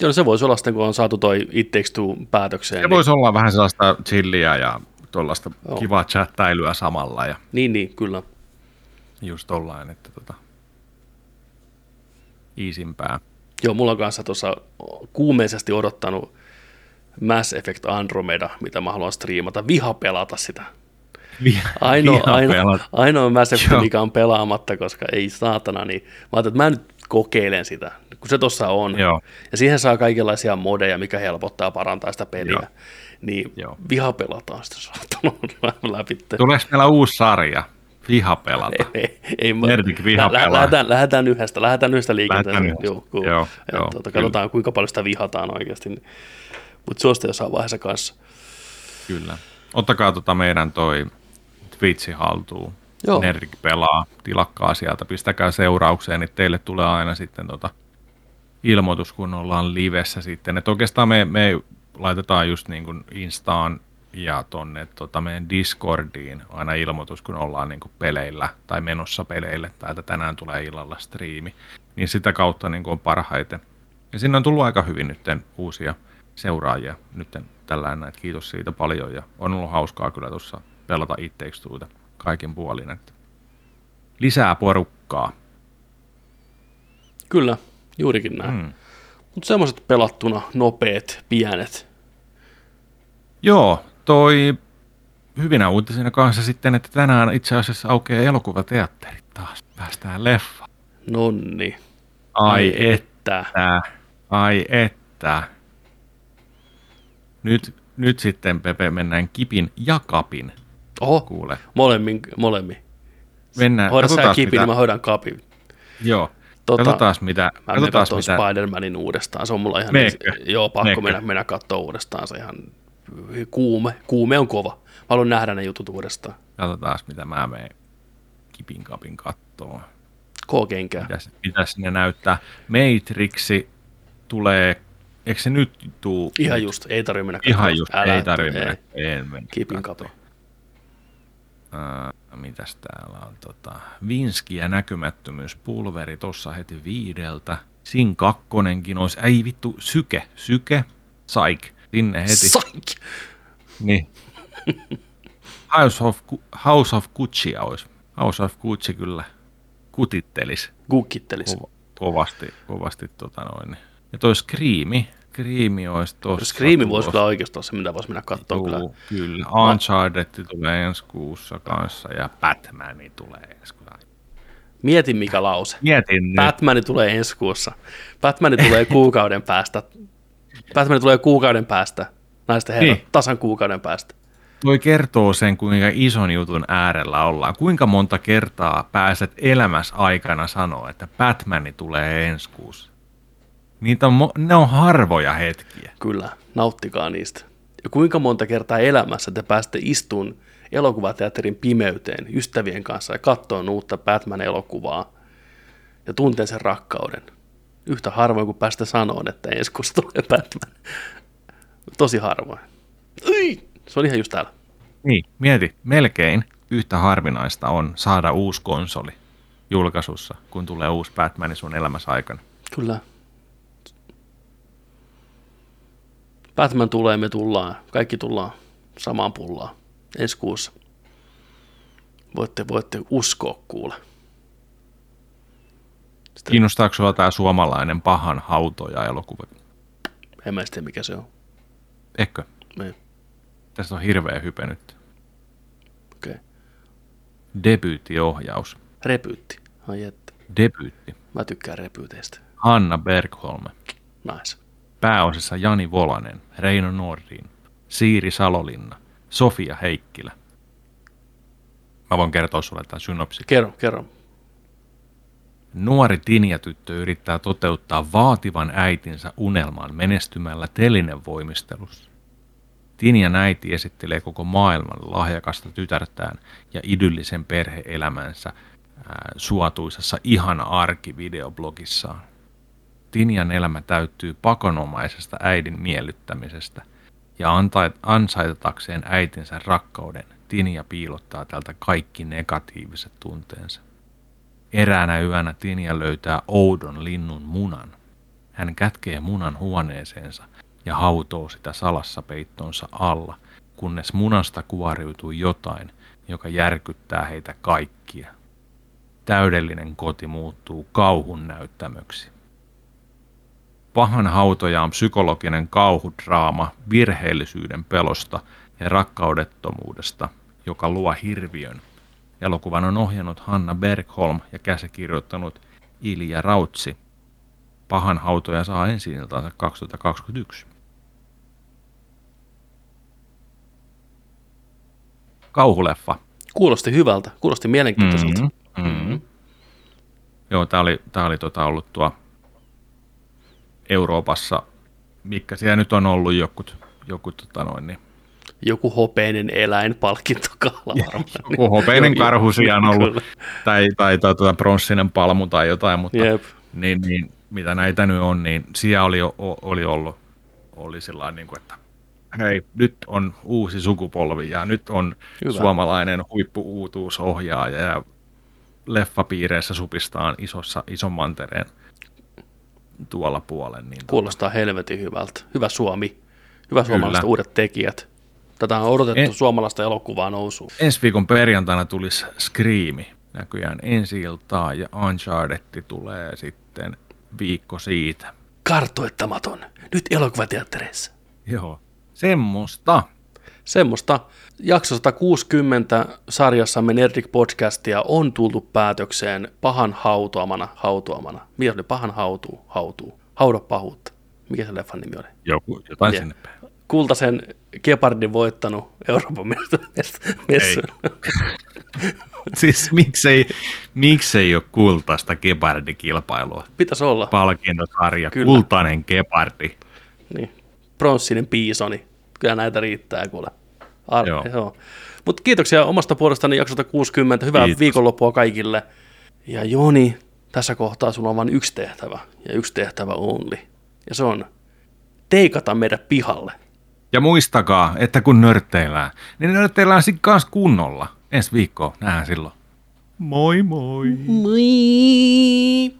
Joo, se voisi olla sitten, kun on saatu toi It Takes Two päätökseen. Se voisi olla vähän sellaista chilliä ja tuollaista kivaa chattailyä samalla ja Niin, niin, kyllä. just tollain, että tota, iisimpää. Joo, mulla on kanssa tuossa kuumeisesti odottanut Mass Effect Andromeda, mitä mä haluan striimata, viha pelata sitä. Ainoa, Viha ainoa, pelata. ainoa Mass Effect, Joo. mikä on pelaamatta, koska ei saatana, niin mä ajattelin, että mä nyt kokeilen sitä, kun se tuossa on. Joo. Ja siihen saa kaikenlaisia modeja, mikä helpottaa parantaa sitä peliä. Joo. Niin Joo. viha pelataan sitä saatana läpi. Tuleeko meillä uusi sarja? Viha pelata. ei, ei, mä- Nerdik viha lä- lä- pelaa. lähdetään, lähdetään yhdestä, lähdetään yhdestä liikenteestä. Joo. Joo, joo, tuota, kyllä. katsotaan, kuinka paljon sitä vihataan oikeasti. Mutta se on sitten jossain vaiheessa kanssa. Kyllä. Ottakaa tota meidän toi Twitchi haltuun. Joo. Nerdik pelaa, tilakkaa sieltä, pistäkää seuraukseen, niin teille tulee aina sitten tota ilmoitus, kun ollaan livessä sitten. Et oikeastaan me, me laitetaan just niin kuin Instaan ja tonne tota meidän Discordiin aina ilmoitus, kun ollaan niin kuin peleillä tai menossa peleille, tai että tänään tulee illalla striimi. Niin sitä kautta niin kuin on parhaiten. Ja sinne on tullut aika hyvin nyt uusia seuraajia nyt tällä että kiitos siitä paljon ja on ollut hauskaa kyllä tuossa pelata It Takes Two'ta kaikin puolin. Että lisää porukkaa. Kyllä, juurikin näin. Mm. Mutta semmoiset pelattuna, nopeet, pienet. Joo, toi hyvinä uutisina kanssa sitten, että tänään itse asiassa aukeaa elokuvateatterit taas. Päästään leffa. Nonni. Ai että. että, ai että. Nyt, nyt sitten Pepe mennään kipin ja kapin. Oho, Kuule, molemmin, molemmin. mennään. Hoida sä kipin, mitä- niin mä hoidan kapin. Joo, Tota, katsotaan mitä, Mä menen katsotaan mitä, Spider-Manin uudestaan. Se on mulla ihan... Meekö? Joo, pakko Meekö? mennä, mennä katsoa uudestaan. Se ihan kuume. Kuume on kova. Mä haluan nähdä ne jutut uudestaan. katsotaan mitä mä menen kipin kapin kattoon. K-kenkää. Mitäs, mitäs ne näyttää? Matrixi tulee, eikö se nyt tuu? Ihan just, ei tarvitse mennä katsomaan. Ihan just, Älä, ei tarvitse ei. mennä. En mennä Kipin kattoo. kapi. Uh, mitäs täällä on? Tota, Vinski ja näkymättömyys pulveri tossa heti viideltä. Sin kakkonenkin olisi, ei vittu, syke, syke, saik, sinne heti. Saik! Niin. House of, House of Gucci olisi. House of Gucci kyllä kutittelis Gukkittelis. ko- kovasti, kovasti tota noin. Ja toi Screami, Screami olisi tossa. Scream voisi kyllä oikeasti olla se, mitä voisi mennä katsomaan kyllä. Kyllä. Uncharted tulee ensi kuussa kanssa ja Batman tulee ensi kuussa. Mieti mikä lause. Mietin nyt. Batman tulee ensi kuussa. Batman tulee kuukauden päästä. Batman tulee kuukauden päästä. Naisten herrat, Niin. tasan kuukauden päästä. Toi kertoo sen, kuinka ison jutun äärellä ollaan. Kuinka monta kertaa pääset elämässä aikana sanoa, että Batman tulee ensi kuussa. Niitä on, mo- ne on harvoja hetkiä. Kyllä, nauttikaa niistä. Ja kuinka monta kertaa elämässä te pääsette istuun elokuvateatterin pimeyteen ystävien kanssa ja katsoa uutta Batman-elokuvaa ja tuntee sen rakkauden. Yhtä harvoin kuin päästä sanoon, että ensi kuussa tulee Batman. Tosi harvoin. Ui, se on ihan just täällä. Niin, mieti, melkein yhtä harvinaista on saada uusi konsoli julkaisussa, kun tulee uusi Batman sun elämässä aikana. Kyllä. Batman tulee, me tullaan. Kaikki tullaan samaan pullaan ensi kuussa. Voitte, voitte uskoa kuule. Kiinnostaako sinua tämä suomalainen pahan hautoja elokuva? En mä tiedä, mikä se on. Eikö? Niin. Tästä on hirveä hype nyt. Okei. Okay. Debyyttiohjaus. Repyytti. Ai että. Debyytti. Mä tykkään repyyteistä. Hanna Bergholm. Nice. Pääosissa Jani Volanen, Reino Nordin, Siiri Salolinna, Sofia Heikkilä. Mä voin kertoa sulle tämän synopsi. Kerro, kerro. Nuori Tinja-tyttö yrittää toteuttaa vaativan äitinsä unelman menestymällä telinevoimistelussa. Tinjan äiti esittelee koko maailman lahjakasta tytärtään ja idyllisen perheelämänsä ää, suotuisessa ihana arki videoblogissaan. Tinjan elämä täyttyy pakonomaisesta äidin miellyttämisestä ja ansaitatakseen äitinsä rakkauden Tinja piilottaa tältä kaikki negatiiviset tunteensa. Eräänä yönä Tinja löytää oudon linnun munan. Hän kätkee munan huoneeseensa ja hautoo sitä salassa peittonsa alla, kunnes munasta kuoriutuu jotain, joka järkyttää heitä kaikkia. Täydellinen koti muuttuu kauhun näyttämöksi. Pahan hautoja on psykologinen kauhudraama virheellisyyden pelosta ja rakkaudettomuudesta, joka luo hirviön. Elokuvan on ohjannut Hanna Bergholm ja käsikirjoittanut Ilja Rautsi. Pahan hautoja saa ensi 2021. Kauhuleffa. Kuulosti hyvältä. Kuulosti mielenkiintoiselta. Mhm, mhm. Joo, tämä oli, tää oli tota ollut tuo Euroopassa, mikä siellä nyt on ollut jokut, jokut tota noin, niin, Joku hopeinen eläin palkintokalla varmaan. joku hopeinen karhu siellä on ollut, kyllä. tai, tai, tai tuota pronssinen palmu tai jotain, mutta Jep. niin, niin, mitä näitä nyt on, niin siellä oli, oli ollut, oli sillä niin kuin, että hei, nyt on uusi sukupolvi ja nyt on Hyvä. Suomalainen huippu-uutuusohjaaja ja leffapiireissä supistaan isossa, ison mantereen tuolla puolen. Niin Kuulostaa helvetin hyvältä. Hyvä Suomi. Hyvä suomalaiset Kyllä. uudet tekijät. Tätä on odotettu En- suomalaista elokuvaa nousuun. Ensi viikon perjantaina tulisi Screami näköjään ensi iltaa ja Uncharted tulee sitten viikko siitä. Kartoittamaton. Nyt elokuvateattereissa. Joo. Semmosta. Semmoista. Jakso 160 sarjassamme Nerdik Podcastia on tultu päätökseen pahan hautoamana, hautoamana. Mikä oli pahan hautuu, hautuu. Hauda pahuutta. Mikä se leffan nimi oli? Joku, jotain Tiedä. sinne päin. Kultaisen Gepardin voittanut Euroopan messu. Siis miksei, miksei ole kultaista gepardikilpailua? Pitäisi olla. Palkintosarja, Kyllä. kultainen gepardi. Niin. Pronssinen piisoni. Kyllä näitä riittää kuule. Ar- Joo. Joo. Mutta kiitoksia omasta puolestani jaksosta 60. Hyvää Kiitos. viikonloppua kaikille. Ja Joni, tässä kohtaa sulla on vain yksi tehtävä. Ja yksi tehtävä only. Ja se on teikata meidät pihalle. Ja muistakaa, että kun nörtteillään, niin nörtteillään sitten kanssa kunnolla. Ensi viikkoa nähdään silloin. Moi moi! Moi!